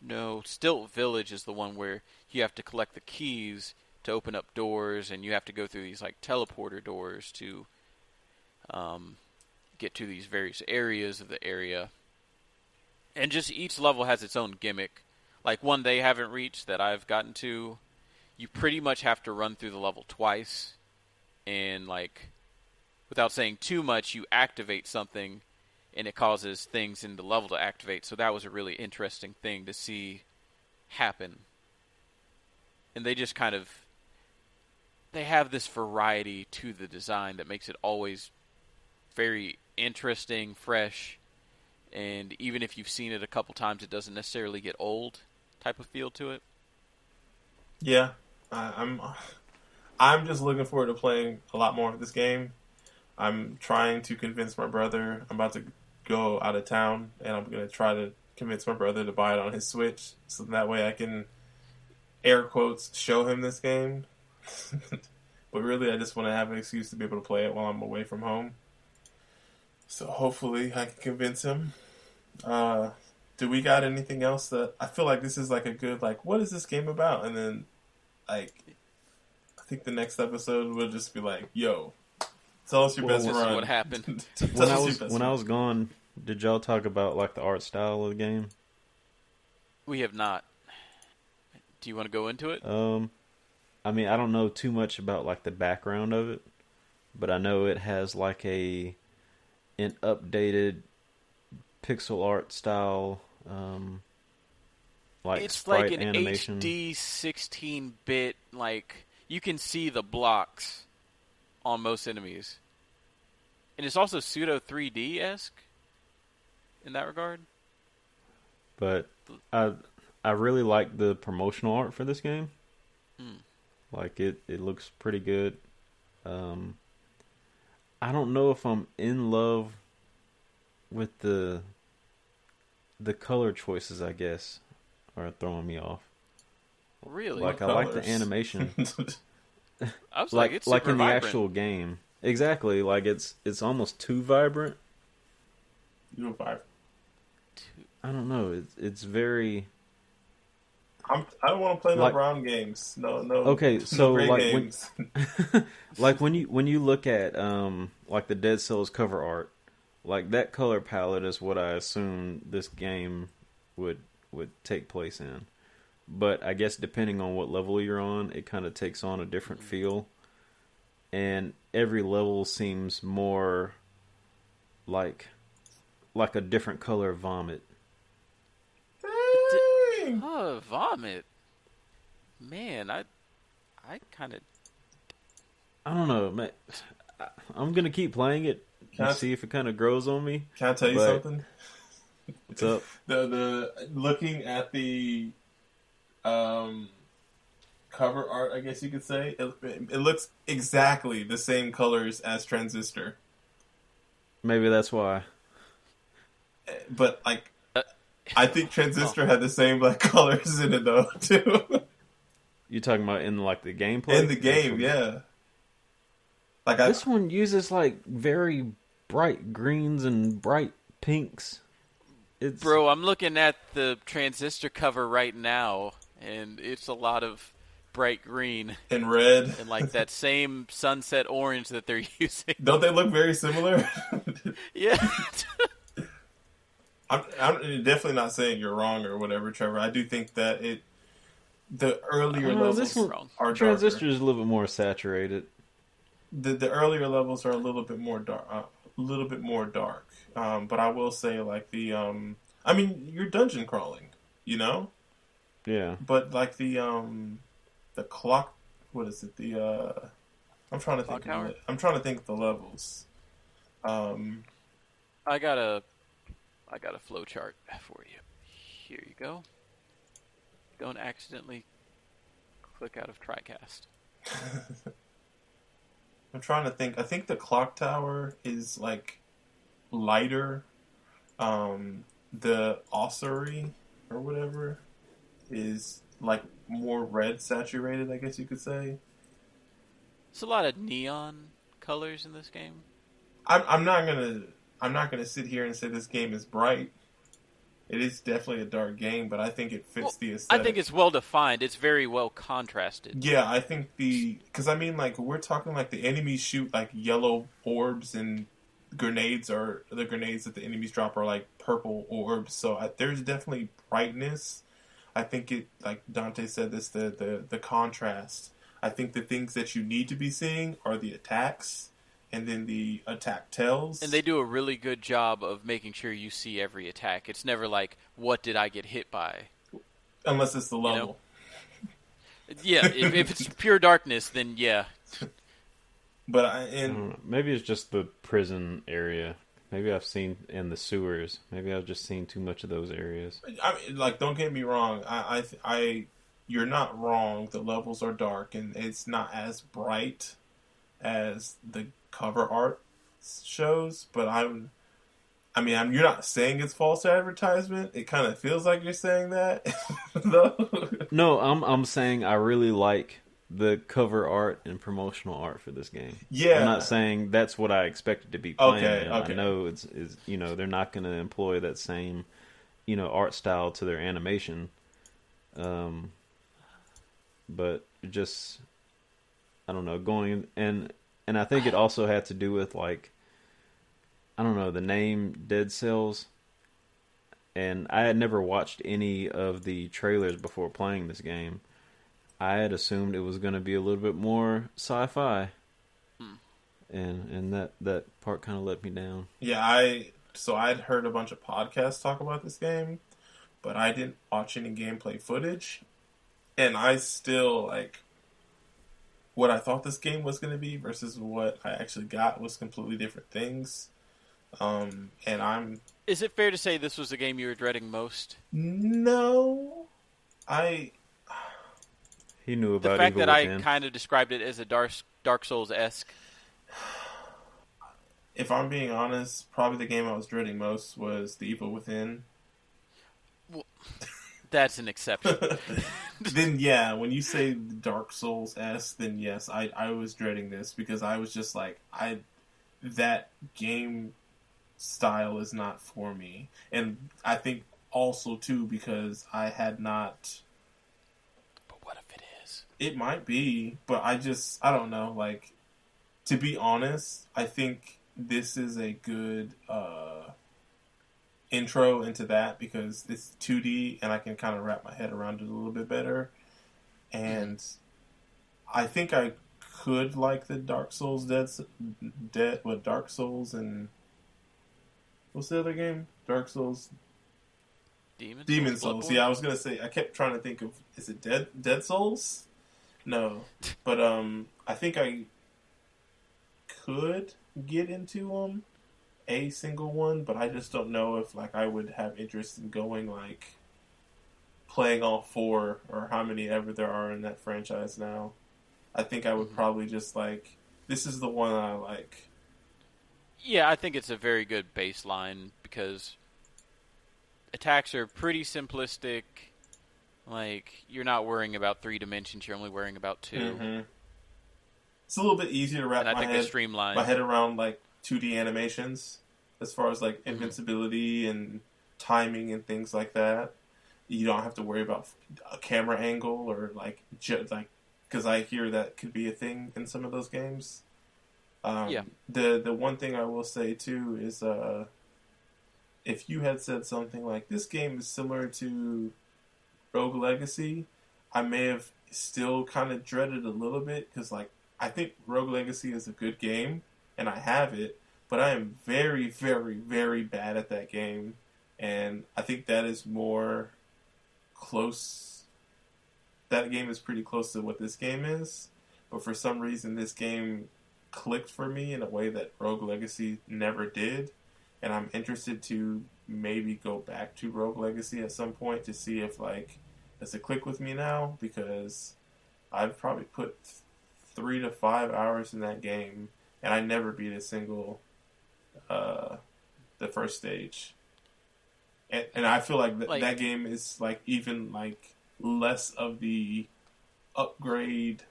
no Stilt Village is the one where you have to collect the keys to open up doors, and you have to go through these like teleporter doors to um, get to these various areas of the area. And just each level has its own gimmick. Like one they haven't reached that I've gotten to, you pretty much have to run through the level twice, and like without saying too much, you activate something, and it causes things in the level to activate. So that was a really interesting thing to see happen and they just kind of they have this variety to the design that makes it always very interesting, fresh, and even if you've seen it a couple times, it doesn't necessarily get old. Type of feel to it. Yeah, I, I'm. I'm just looking forward to playing a lot more of this game. I'm trying to convince my brother. I'm about to go out of town, and I'm gonna try to convince my brother to buy it on his Switch, so that way I can, air quotes, show him this game. but really, I just want to have an excuse to be able to play it while I'm away from home. So hopefully, I can convince him. Uh, do we got anything else that I feel like this is like a good like what is this game about? And then like I think the next episode will just be like, yo, tell us your Well, best This is run. what happened. When I was best when I was gone, did y'all talk about like the art style of the game? We have not. Do you want to go into it? Um, I mean, I don't know too much about like the background of it, but I know it has like a an updated pixel art style, um, like it's like an animation. HD 16-bit. Like you can see the blocks on most enemies, and it's also pseudo 3D esque in that regard. but I I really like the promotional art for this game. Hmm. Like it, it looks pretty good. Um, I don't know if I'm in love with the the color choices. I guess are throwing me off. Really? Like I like the animation, I was like, like it's like super in the vibrant. actual game. Exactly, like it's it's almost too vibrant. You do a five. I don't know. It's it's very I'm, I don't want to play no brown games. No, no. Okay, so, gray like, when- like when you when you look at um like the Dead Cells cover art, like that color palette is what I assume this game would would take place in. But I guess depending on what level you're on, it kind of takes on a different mm-hmm. feel. And every level seems more like like a different color vomit. Dang. Oh, vomit. Man, I, I kind of. I don't know, man. I'm gonna keep playing it Can I- see if it kind of grows on me. Can I tell you But- something? What's up? The the looking at the um cover art, I guess you could say, it, it looks exactly the same colors as Transistor, Maybe that's why. but like. Uh, I think Transistor had the same like colors in it though too. You're talking about in like the gameplay? in the game, yeah. Like I, This one uses like very bright greens and bright pinks. It's Bro, I'm looking at the transistor cover right now, and it's a lot of bright green and red. and like that same sunset orange that they're using. Don't they look very similar? Yeah. I'm, I'm definitely not saying you're wrong or whatever, Trevor. I do think that it the earlier know, levels this one- wrong. are transistor darker. is a little bit more saturated. The the earlier levels are a little bit more dark, uh, a little bit more dark. Um, but I will say, like the, um, I mean, you're dungeon crawling, you know, Yeah, but like the um, the clock. What is it? The uh, I'm trying to Clock think. Of it. I'm trying to think of the levels. Um, I got a, I got a flow chart for you. Here you go. Don't accidentally click out of TriCast. I'm trying to think. I think the clock tower is like lighter. Um, the ossuary or whatever is like more red saturated. I guess you could say. There's a lot of neon colors in this game. I'm, I'm not gonna. I'm not gonna sit here and say this game is bright. It is definitely a dark game, but I think it fits Well, the I think it's well defined. It's very well contrasted. Yeah, I think the because I mean like we're talking like the enemies shoot like yellow orbs and grenades or the grenades that the enemies drop are like purple orbs. So I, there's definitely brightness. I think it like Dante said this the the the contrast. I think the things that you need to be seeing are the attacks and then the attack tells. And they do a really good job of making sure you see every attack. It's never like, what did I get hit by? unless it's the level. Yeah, if, if it's pure darkness, then yeah. But I I and don't maybe it's just the prison area. Maybe I've seen in the sewers. Maybe I've just seen too much of those areas. I mean, like, don't get me wrong. I, I, I, you're not wrong. The levels are dark, and it's not as bright as the cover art shows. But I'm. I mean, I'm, you're not saying it's false advertisement. It kind of feels like you're saying that, though. No, I'm I'm saying I really like the cover art and promotional art for this game. Yeah. I'm not saying that's what I expected to be playing. Okay, okay. I know it's is you know they're not going to employ that same you know art style to their animation. Um, but just I don't know going and and I think it also had to do with like I don't know the name Dead Cells. And I had never watched any of the trailers before playing this game. I had assumed it was going to be a little bit more sci-fi, hmm. and and that that part kind of let me down. yeah, I. So I'd heard a bunch of podcasts talk about this game, but I didn't watch any gameplay footage, and I still like what I thought this game was going to be versus what I actually got was completely different things. Um, and I'm Is it fair to say this was the game you were dreading most? no, I He knew about The fact Evil that Within. I kind of described it as a Dark Dark Souls esque. if I'm being honest, probably the game I was dreading most was The Evil Within. That's an exception. then yeah, when you say Dark Souls s, then yes, I I was dreading this because I was just like I that game style is not for me, and I think also too because I had not. But what if it is? It might be, but I just I don't know. Like to be honest, I think this is a good uh, intro into that because it's 2D and I can kind of wrap my head around it a little bit better. And I think I could like the Dark Souls Dead Dead what Dark Souls and what's the other game? Dark Souls Demon. Demon Souls. Souls. Yeah, I was gonna say I kept trying to think of is it Dead Dead Souls? No, but um, I think I could get into them, a single one, but I just don't know if like I would have interest in going like playing all four or how many ever there are in that franchise now. I think I would Mhm. probably just like this is the one I like. Yeah, I think it's a very good baseline because attacks are pretty simplistic. Like you're not worrying about three dimensions; you're only worrying about 2 Mhm. It's a little bit easier to wrap and I my think head streamlined. my head around like 2D animations as far as like Mhm. invincibility and timing and things like that. You don't have to worry about a camera angle or like ju- like because I hear that could be a thing in some of those games. Um, Yeah. The the one thing I will say too is uh, if you had said something like this game is similar to Rogue Legacy, I may have still kind of dreaded a little bit because like I think Rogue Legacy is a good game and I have it, but I am very, very, very bad at that game, and I think that is more close. That game is pretty close to what this game is, but for some reason, this game clicked for me in a way that Rogue Legacy never did, and I'm interested to maybe go back to Rogue Legacy at some point to see if like does it click with me now because I've probably put three to five hours in that game, and I never beat a single uh, the first stage. And, and I feel like, th- Like- that game is like even like less of the upgrade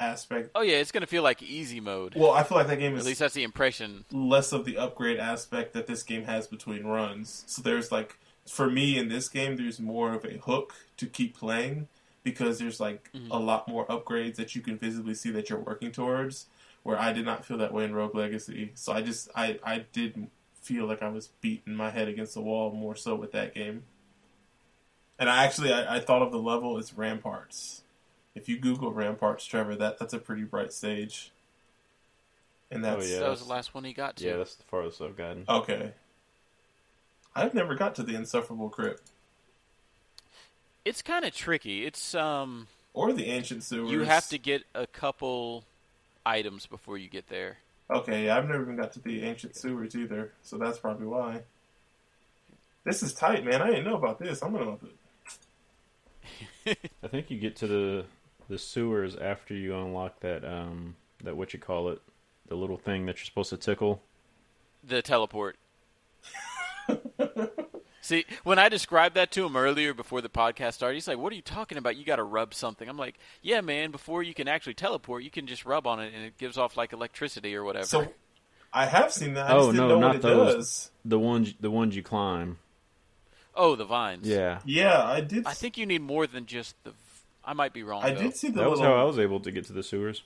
aspect. oh yeah, it's gonna feel like easy mode. Well, I feel like that game is At least that's the impression. less of the upgrade aspect that this game has between runs. So there's like for me in this game there's more of a hook to keep playing because there's like Mhm. a lot more upgrades that you can visibly see that you're working towards where I did not feel that way in Rogue Legacy. So I just I I did feel like I was beating my head against the wall more so with that game. And I actually I, I thought of the level as ramparts. If you Google ramparts, Trevor, that that's a pretty bright stage. And Oh, that's yeah. that was the last one he got to. Yeah, that's the farthest I've gotten. Okay. I've never got to the insufferable crypt It's kind of tricky. It's um, or the ancient sewers. you have to get a couple items before you get there. Okay, I've never even got to the ancient sewers either, so that's probably why. This is tight, man. I didn't know about this. I'm gonna. It. I think you get to the the sewers after you unlock that um that what you call it, the little thing that you're supposed to tickle. The teleport. See, when I described that to him earlier before the podcast started, he's like, "What are you talking about? You got to rub something." I'm like, "Yeah, man. Before you can actually teleport, you can just rub on it, and it gives off like electricity or whatever." So, I have seen that. I Oh, just didn't no, know not what it those. does. The ones the ones you climb. oh, the vines. Yeah. Yeah, I did. I think you need more than just the. I might be wrong. I though. did see the That was how I was able to get to the sewers.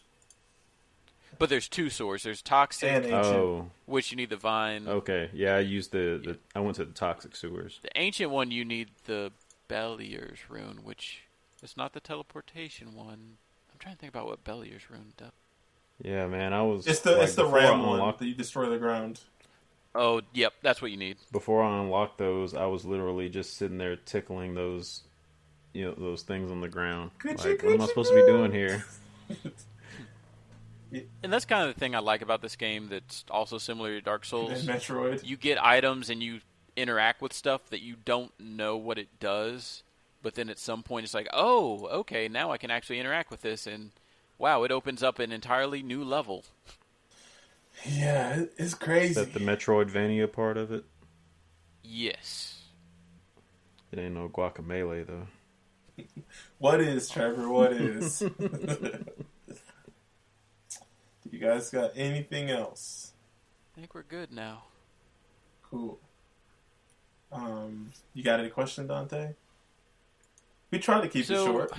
But there's two sores. There's toxic, and ancient. Oh, which you need the vine. okay. Yeah, I used the, the I went to the toxic sewers. The ancient one, you need the Bellier's rune, which is not the teleportation one. I'm trying to think about what Bellier's rune does. Yeah, man, I was. It's the like, it's the before I ram one unlocked- that you destroy the ground. Oh, yep, that's what you need. Before I unlocked those, I was literally just sitting there tickling those, you know, those things on the ground. Coochie, like, what am I coochie, supposed to be doing here? And that's kind of the thing I like about this game that's also similar to Dark And Souls. Metroid. You get items and you interact with stuff that you don't know what it does, but then at some point it's like, oh, okay, now I can actually interact with this, and wow, it opens up an entirely new level. Yeah, it- it's Is crazy. that the Metroidvania part of it? Yes. It ain't no guacamole though. What is Trevor? What is? you guys got anything else? I think we're good now. Cool. Um, you got any question, Dante? We try to keep So- it short.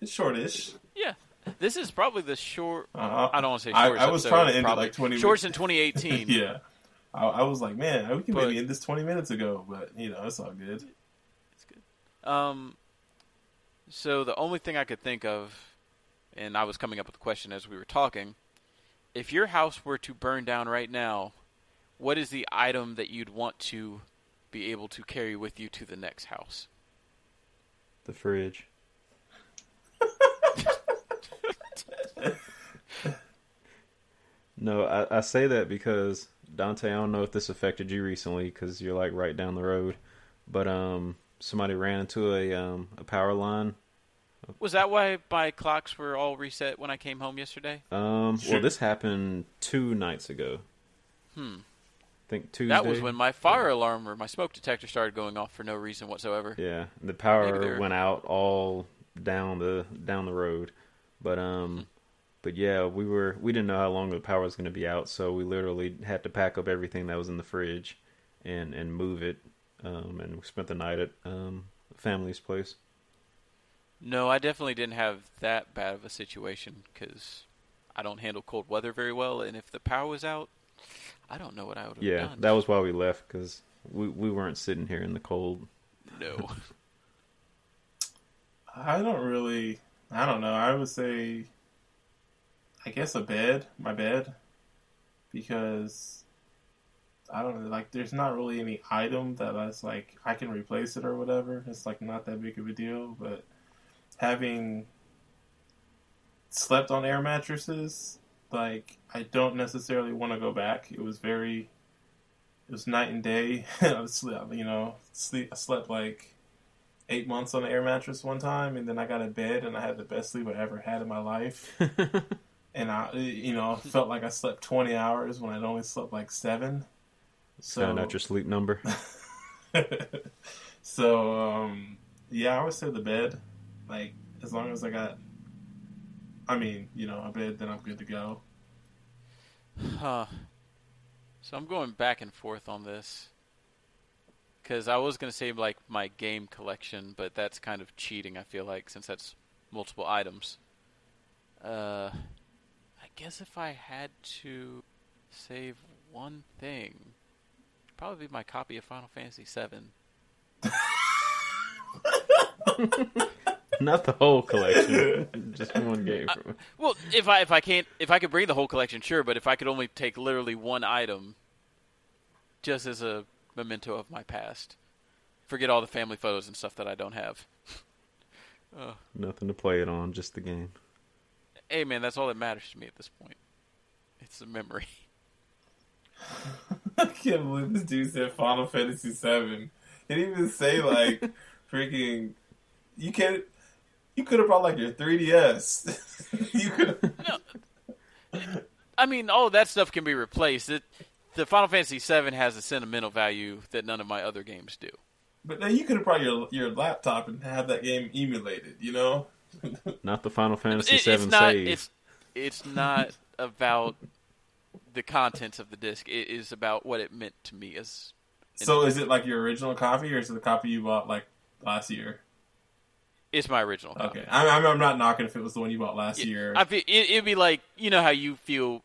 It's shortish. Yeah, this is probably the short. Uh, I don't want to say I- I was trying to end like 20 shorts in 2018. yeah. I, I was like, man, we can But- maybe end this 20 minutes ago, but you know, it's all good. It's good. Um, so the only thing I could think of, and I was coming up with a question as we were talking, if your house were to burn down right now, what is the item that you'd want to be able to carry with you to the next house? The fridge. no, I, I say that because Dante. I don't know if this affected you recently because you're like right down the road, but um, somebody ran into a um a power line. Was that why my clocks were all reset when I came home yesterday? Um, Sure. well, this happened two nights ago. Hmm. I think Tuesday. That was when my fire alarm or my smoke detector started going off for no reason whatsoever. Yeah, the power went out all down the down the road, but Hmm. um, but yeah, we were we didn't know how long the power was going to be out, so we literally had to pack up everything that was in the fridge, and and move it, um, and we spent the night at um family's place. No, I definitely didn't have that bad of a situation because I don't handle cold weather very well, and if the power was out, I don't know what I would have Yeah, done. Yeah, that was why we left because we we weren't sitting here in the cold. no. I don't really. I don't know. I would say, I guess a bed, my bed, because I don't know. Like, there's not really any item that that's like I can replace it or whatever. It's like not that big of a deal. But having slept on air mattresses, like I don't necessarily want to go back. It was very. It was night and day. I was, sleep- you know, sleep. I slept like eight months on an air mattress one time, and then I got a bed, and I had the best sleep I ever had in my life. and I, you know, felt like I slept twenty hours when I'd only slept like seven. So, Found out your sleep number. so um, yeah, I would say the bed. Like as long as I got, I mean, you know, a bed, then I'm good to go. Huh. So I'm going back and forth on this. Because I was going to say, like, my game collection, but that's kind of cheating, I feel like, since that's multiple items. Uh, I guess if I had to save one thing, it'd probably be my copy of Final Fantasy VII. Not the whole collection, just one game. From it. Well, if I if I can't if I could bring the whole collection, sure. But if I could only take literally one item, just as a memento of my past, forget all the family photos and stuff that I don't have. uh, Nothing to play it on, just the game. hey man, that's all that matters to me at this point. It's a memory. I can't believe this dude said Final Fantasy VII. He didn't even say like freaking. You can't. You could have brought like your 3DS. you could. No, I mean, all that stuff can be replaced. It, the Final Fantasy VII has a sentimental value that none of my other games do. But then you could have brought your your laptop and have that game emulated. You know. Not the Final Fantasy It- VII it's not. save. It's it's not about the contents of the disc. It is about what it meant to me as. So is it like your original copy, or is it the copy you bought like last year? It's my original. Copy. Okay, I'm, I'm, I'm not knocking if it was the one you bought last year. I feel it, it'd be like you know how you feel,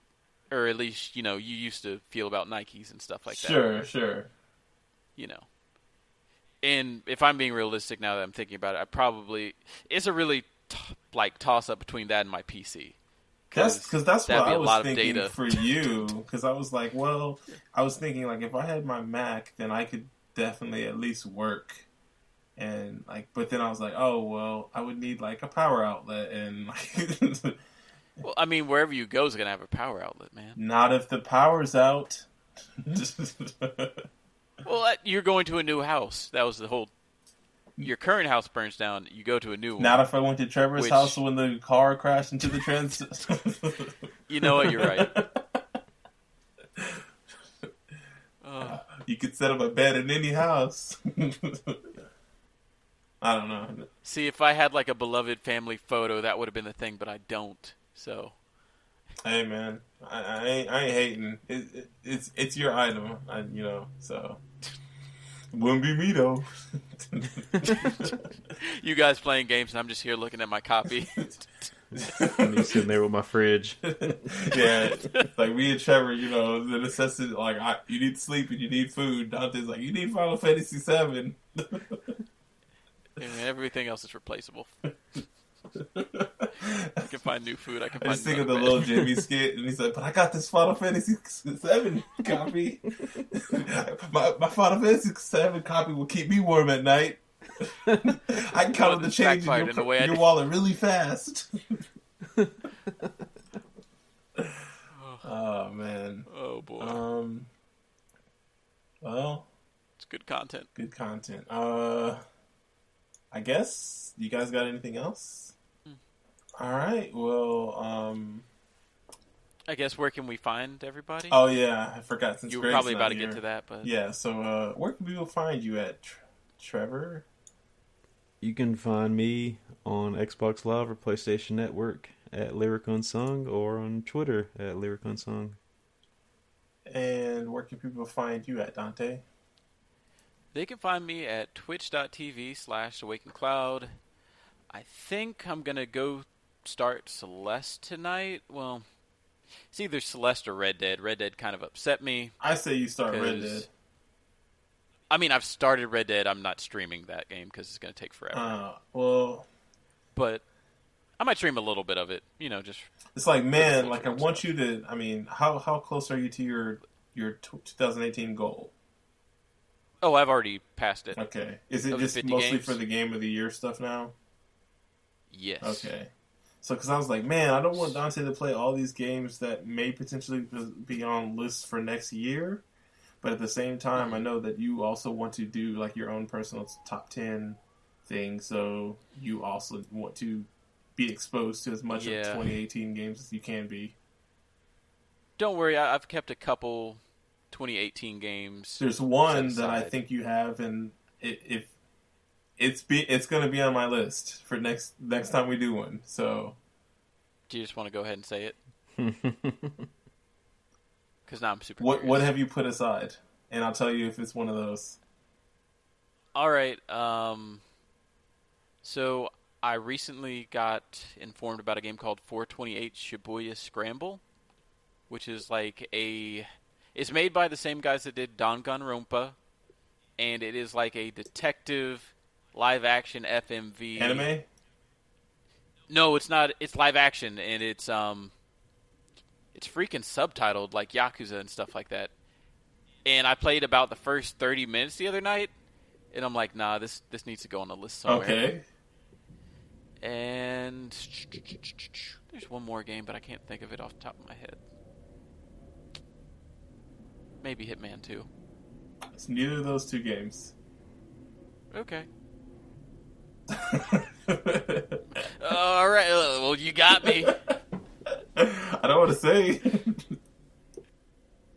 or at least you know you used to feel about Nikes and stuff like that. sure, sure. You know. And if I'm being realistic now that I'm thinking about it, I probably it's a really t- like toss up between that and my PC. That's because that's what I was lot of thinking data. for you. Because I was like, well, I was thinking like if I had my Mac, then I could definitely at least work. And like, but then I was like, oh well, I would need like a power outlet, and like, Well, I mean, wherever you go is gonna have a power outlet, man. not if the power's out. Well, you're going to a new house. That was the whole. Your current house burns down. You go to a new one. not if I went to Trevor's Which- house when the car crashed into the trans. You know what? You're right. Uh, you could set up a bed in any house. I don't know. see, if I had like a beloved family photo, that would have been the thing, but I don't. So Hey man, I, I ain't I ain't hating. It, it, it's it's your item, I, you know. So wouldn't be me though. You guys playing games, and I'm just here looking at my copy. Me sitting there with my fridge. yeah, like me and Trevor, you know, the necessity. Like I, you need sleep and you need food. Dante's like you need Final Fantasy Seven. and everything else is replaceable. I can find new food. I can I find. just think of the little. Jimmy skit, and he's like, "But I got this Final Fantasy Seven copy. my, my Final Fantasy Seven copy will keep me warm at night. I can count Well, the change in your, in I your wallet really fast." oh man. Oh boy, Um. Well, it's good content. good content. Uh, I guess you guys got anything else? Hmm. All right. Well, um. I guess where can we find everybody? Oh yeah, I forgot. Since you were Greg's probably not about to get to that, but Yeah. So, uh, where can people find you at, Trevor? You can find me on Xbox Live or PlayStation Network at Lyric Unsung or on Twitter at Lyric Unsung. And where can people find you at, Dante? They can find me at twitch.tv slash awakencloud. I think I'm going to go start Celeste tonight. Well, it's either Celeste or Red Dead. Red Dead kind of upset me. I say you start Red Dead. I mean, I've started Red Dead. I'm not streaming that game because it's going to take forever. Uh, well, but I might stream a little bit of it. You know, just it's like, man, like I want you to. I mean, how how close are you to your your 2018 goal? Oh, I've already passed it. Okay, is it just mostly games? for the game of the year stuff now? Yes. Okay. So, because I was like, man, I don't want Dante to play all these games that may potentially be on lists for next year, but at the same time, I mm-hmm. know that you also want to do like your own personal top ten thing. So you also want to be exposed to as much Yeah. of 2018 games as you can be. Don't worry, I've kept a couple 2018 games. There's one Set that I think you have, and it, if it's be it's going to be on my list for next next time we do one. So Do you just want to go ahead and say it? Because now I'm super. what curious. what have you put aside? And I'll tell you if it's one of those. All right. Um, so I recently got informed about a game called 428 Shibuya Scramble, which is like a. It's made by the same guys that did Danganronpa, and it is like a detective live action FMV Anime? No, it's not. It's live action, and it's um, it's freaking subtitled like Yakuza and stuff like that. And I played about the first thirty minutes the other night, and I'm like, nah, this this needs to go on the list somewhere. Okay. And there's one more game, but I can't think of it off the top of my head. Maybe Hitman 2. It's neither of those two games. Okay. All right. Well, you got me. I don't want to say.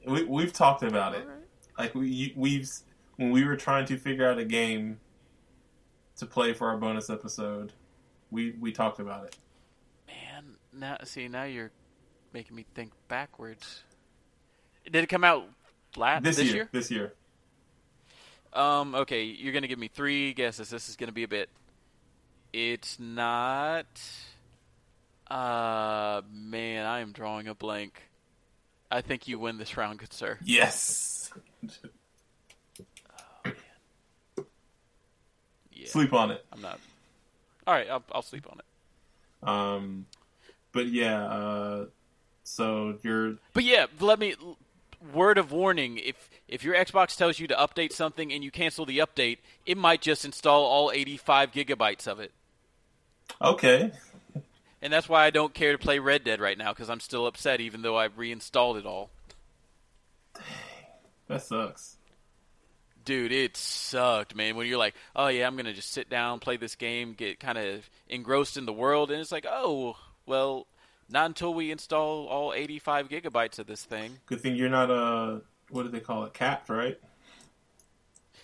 we we've talked about it. Right. Like we we've when we were trying to figure out a game to play for our bonus episode, we we talked about it. Man, now see now you're making me think backwards. Did it come out last This, this, year, year? This year. Um. Okay, you're gonna give me three guesses. This is gonna be a bit. It's not. Uh, man, I am drawing a blank. I think you win this round, good sir. Yes. Yeah, Sleep on it. I'm not. All right, I'll, I'll sleep on it. Um, but yeah. Uh, so you're But yeah, let me. Word of warning: if if your Xbox tells you to update something and you cancel the update, it might just install all 85 gigabytes of it. okay. And that's why I don't care to play Red Dead right now because I'm still upset, even though I reinstalled it all. That sucks. Dude, it sucked, man. When you're like, oh yeah, I'm gonna just sit down, play this game, get kind of engrossed in the world, and it's like, oh, well, not until we install all 85 gigabytes of this thing. Good thing you're not uh what do they call it? Capped, right?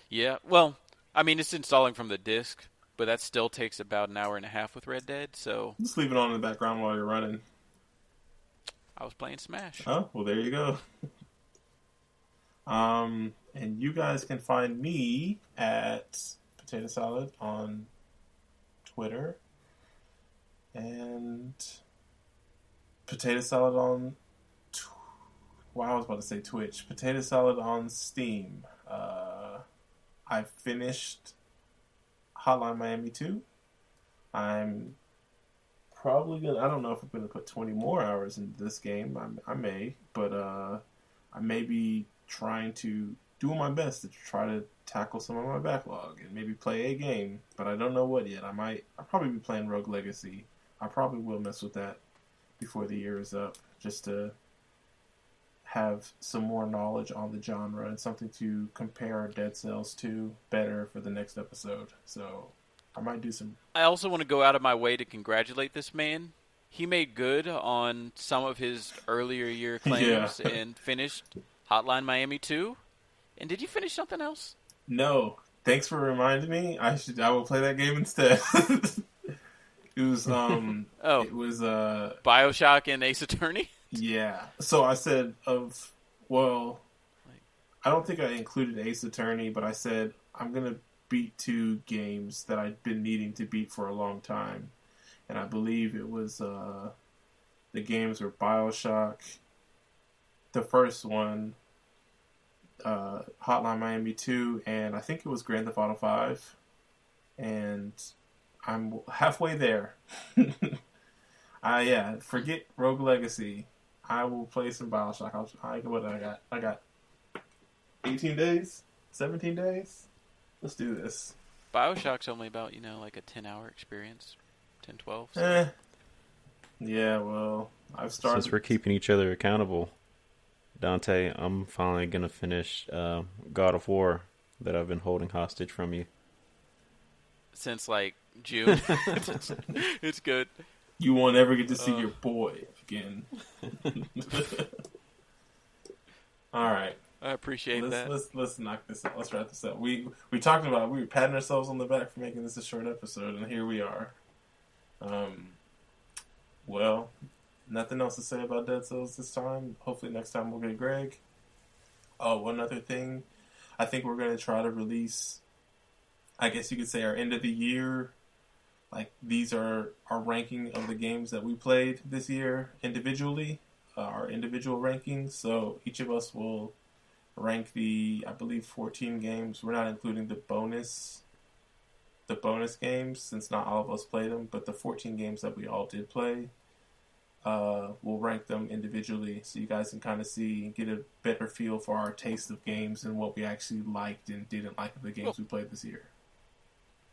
Yeah, well, I mean, it's installing from the disk, but that still takes about an hour and a half with Red Dead, so Just leave it on in the background while you're running. I was playing Smash. Oh, well, there you go. um, and you guys can find me at Potato Salad on Twitter and Potato Salad on. Tw- wow, I was about to say Twitch. Potato Salad on Steam. Uh, I finished Hotline Miami 2. I'm probably gonna. I don't know if I'm gonna put 20 more hours into this game. I, I may, but uh, I may be trying to do my best to try to tackle some of my backlog and maybe play a game, but I don't know what yet. I might. I'll probably be playing Rogue Legacy. I probably will mess with that before the year is up, just to have some more knowledge on the genre and something to compare Dead Cells to better for the next episode. So I might do some. I also want to go out of my way to congratulate this man. He made good on some of his earlier year claims Yeah. and finished Hotline Miami 2. And did you finish something else? No, thanks for reminding me. I should. I will play that game instead. it was um. Oh. It was uh. Bioshock and Ace Attorney? Yeah. So I said of well, I don't think I included Ace Attorney, but I said I'm gonna beat two games that I'd been needing to beat for a long time, and I believe it was uh, the games were Bioshock, the first one, uh, Hotline Miami two, and I think it was Grand Theft Auto five, and I'm halfway there. Uh, yeah, forget Rogue Legacy. I will play some Bioshock. I'll, I, what I got? I got 18 days? 17 days? Let's do this. Bioshock's only about, you know, like a 10 hour experience. 10, 12. so- Eh. Yeah, well, I've started. Since we're keeping each other accountable, Dante, I'm finally gonna finish uh, God of War that I've been holding hostage from you. Since like June. it's good. You won't ever get to see Uh. your boy again. All right, I appreciate let's, that. let's let's knock this out. Let's wrap this up. We we talked about we were patting ourselves on the back for making this a short episode, and here we are. Um, well, nothing else to say about Dead Cells this time. Hopefully, next time we'll get Greg. Oh, one other thing, I think we're gonna try to release. I guess you could say our end of the year. Like these are our ranking of the games that we played this year individually, uh, our individual rankings. So each of us will rank the I believe 14 games. We're not including the bonus the bonus games since not all of us played them, but the 14 games that we all did play, uh, we'll rank them individually so you guys can kind of see and get a better feel for our taste of games and what we actually liked and didn't like of the games we played this year.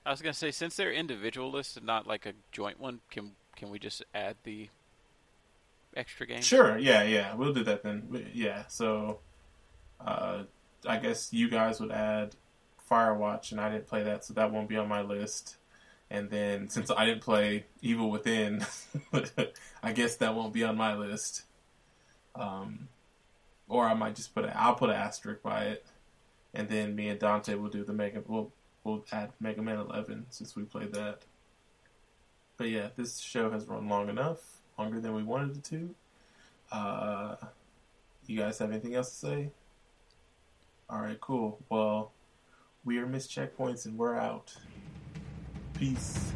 I was gonna say since they're individual lists and not like a joint one, can can we just add the extra game? Sure, yeah, yeah, we'll do that then. Yeah, so uh, I guess you guys would add Firewatch, and I didn't play that, so that won't be on my list. And then since I didn't play Evil Within, I guess that won't be on my list. Um, or I might just put a, I'll put an asterisk by it, and then me and Dante will do the Mega. We'll we'll add Mega Man 11 since we played that. But yeah, this show has run long enough, longer than we wanted it to. Uh, you guys have anything else to say? All right, cool. Well, we are Miss Checkpoints and we're out. Peace.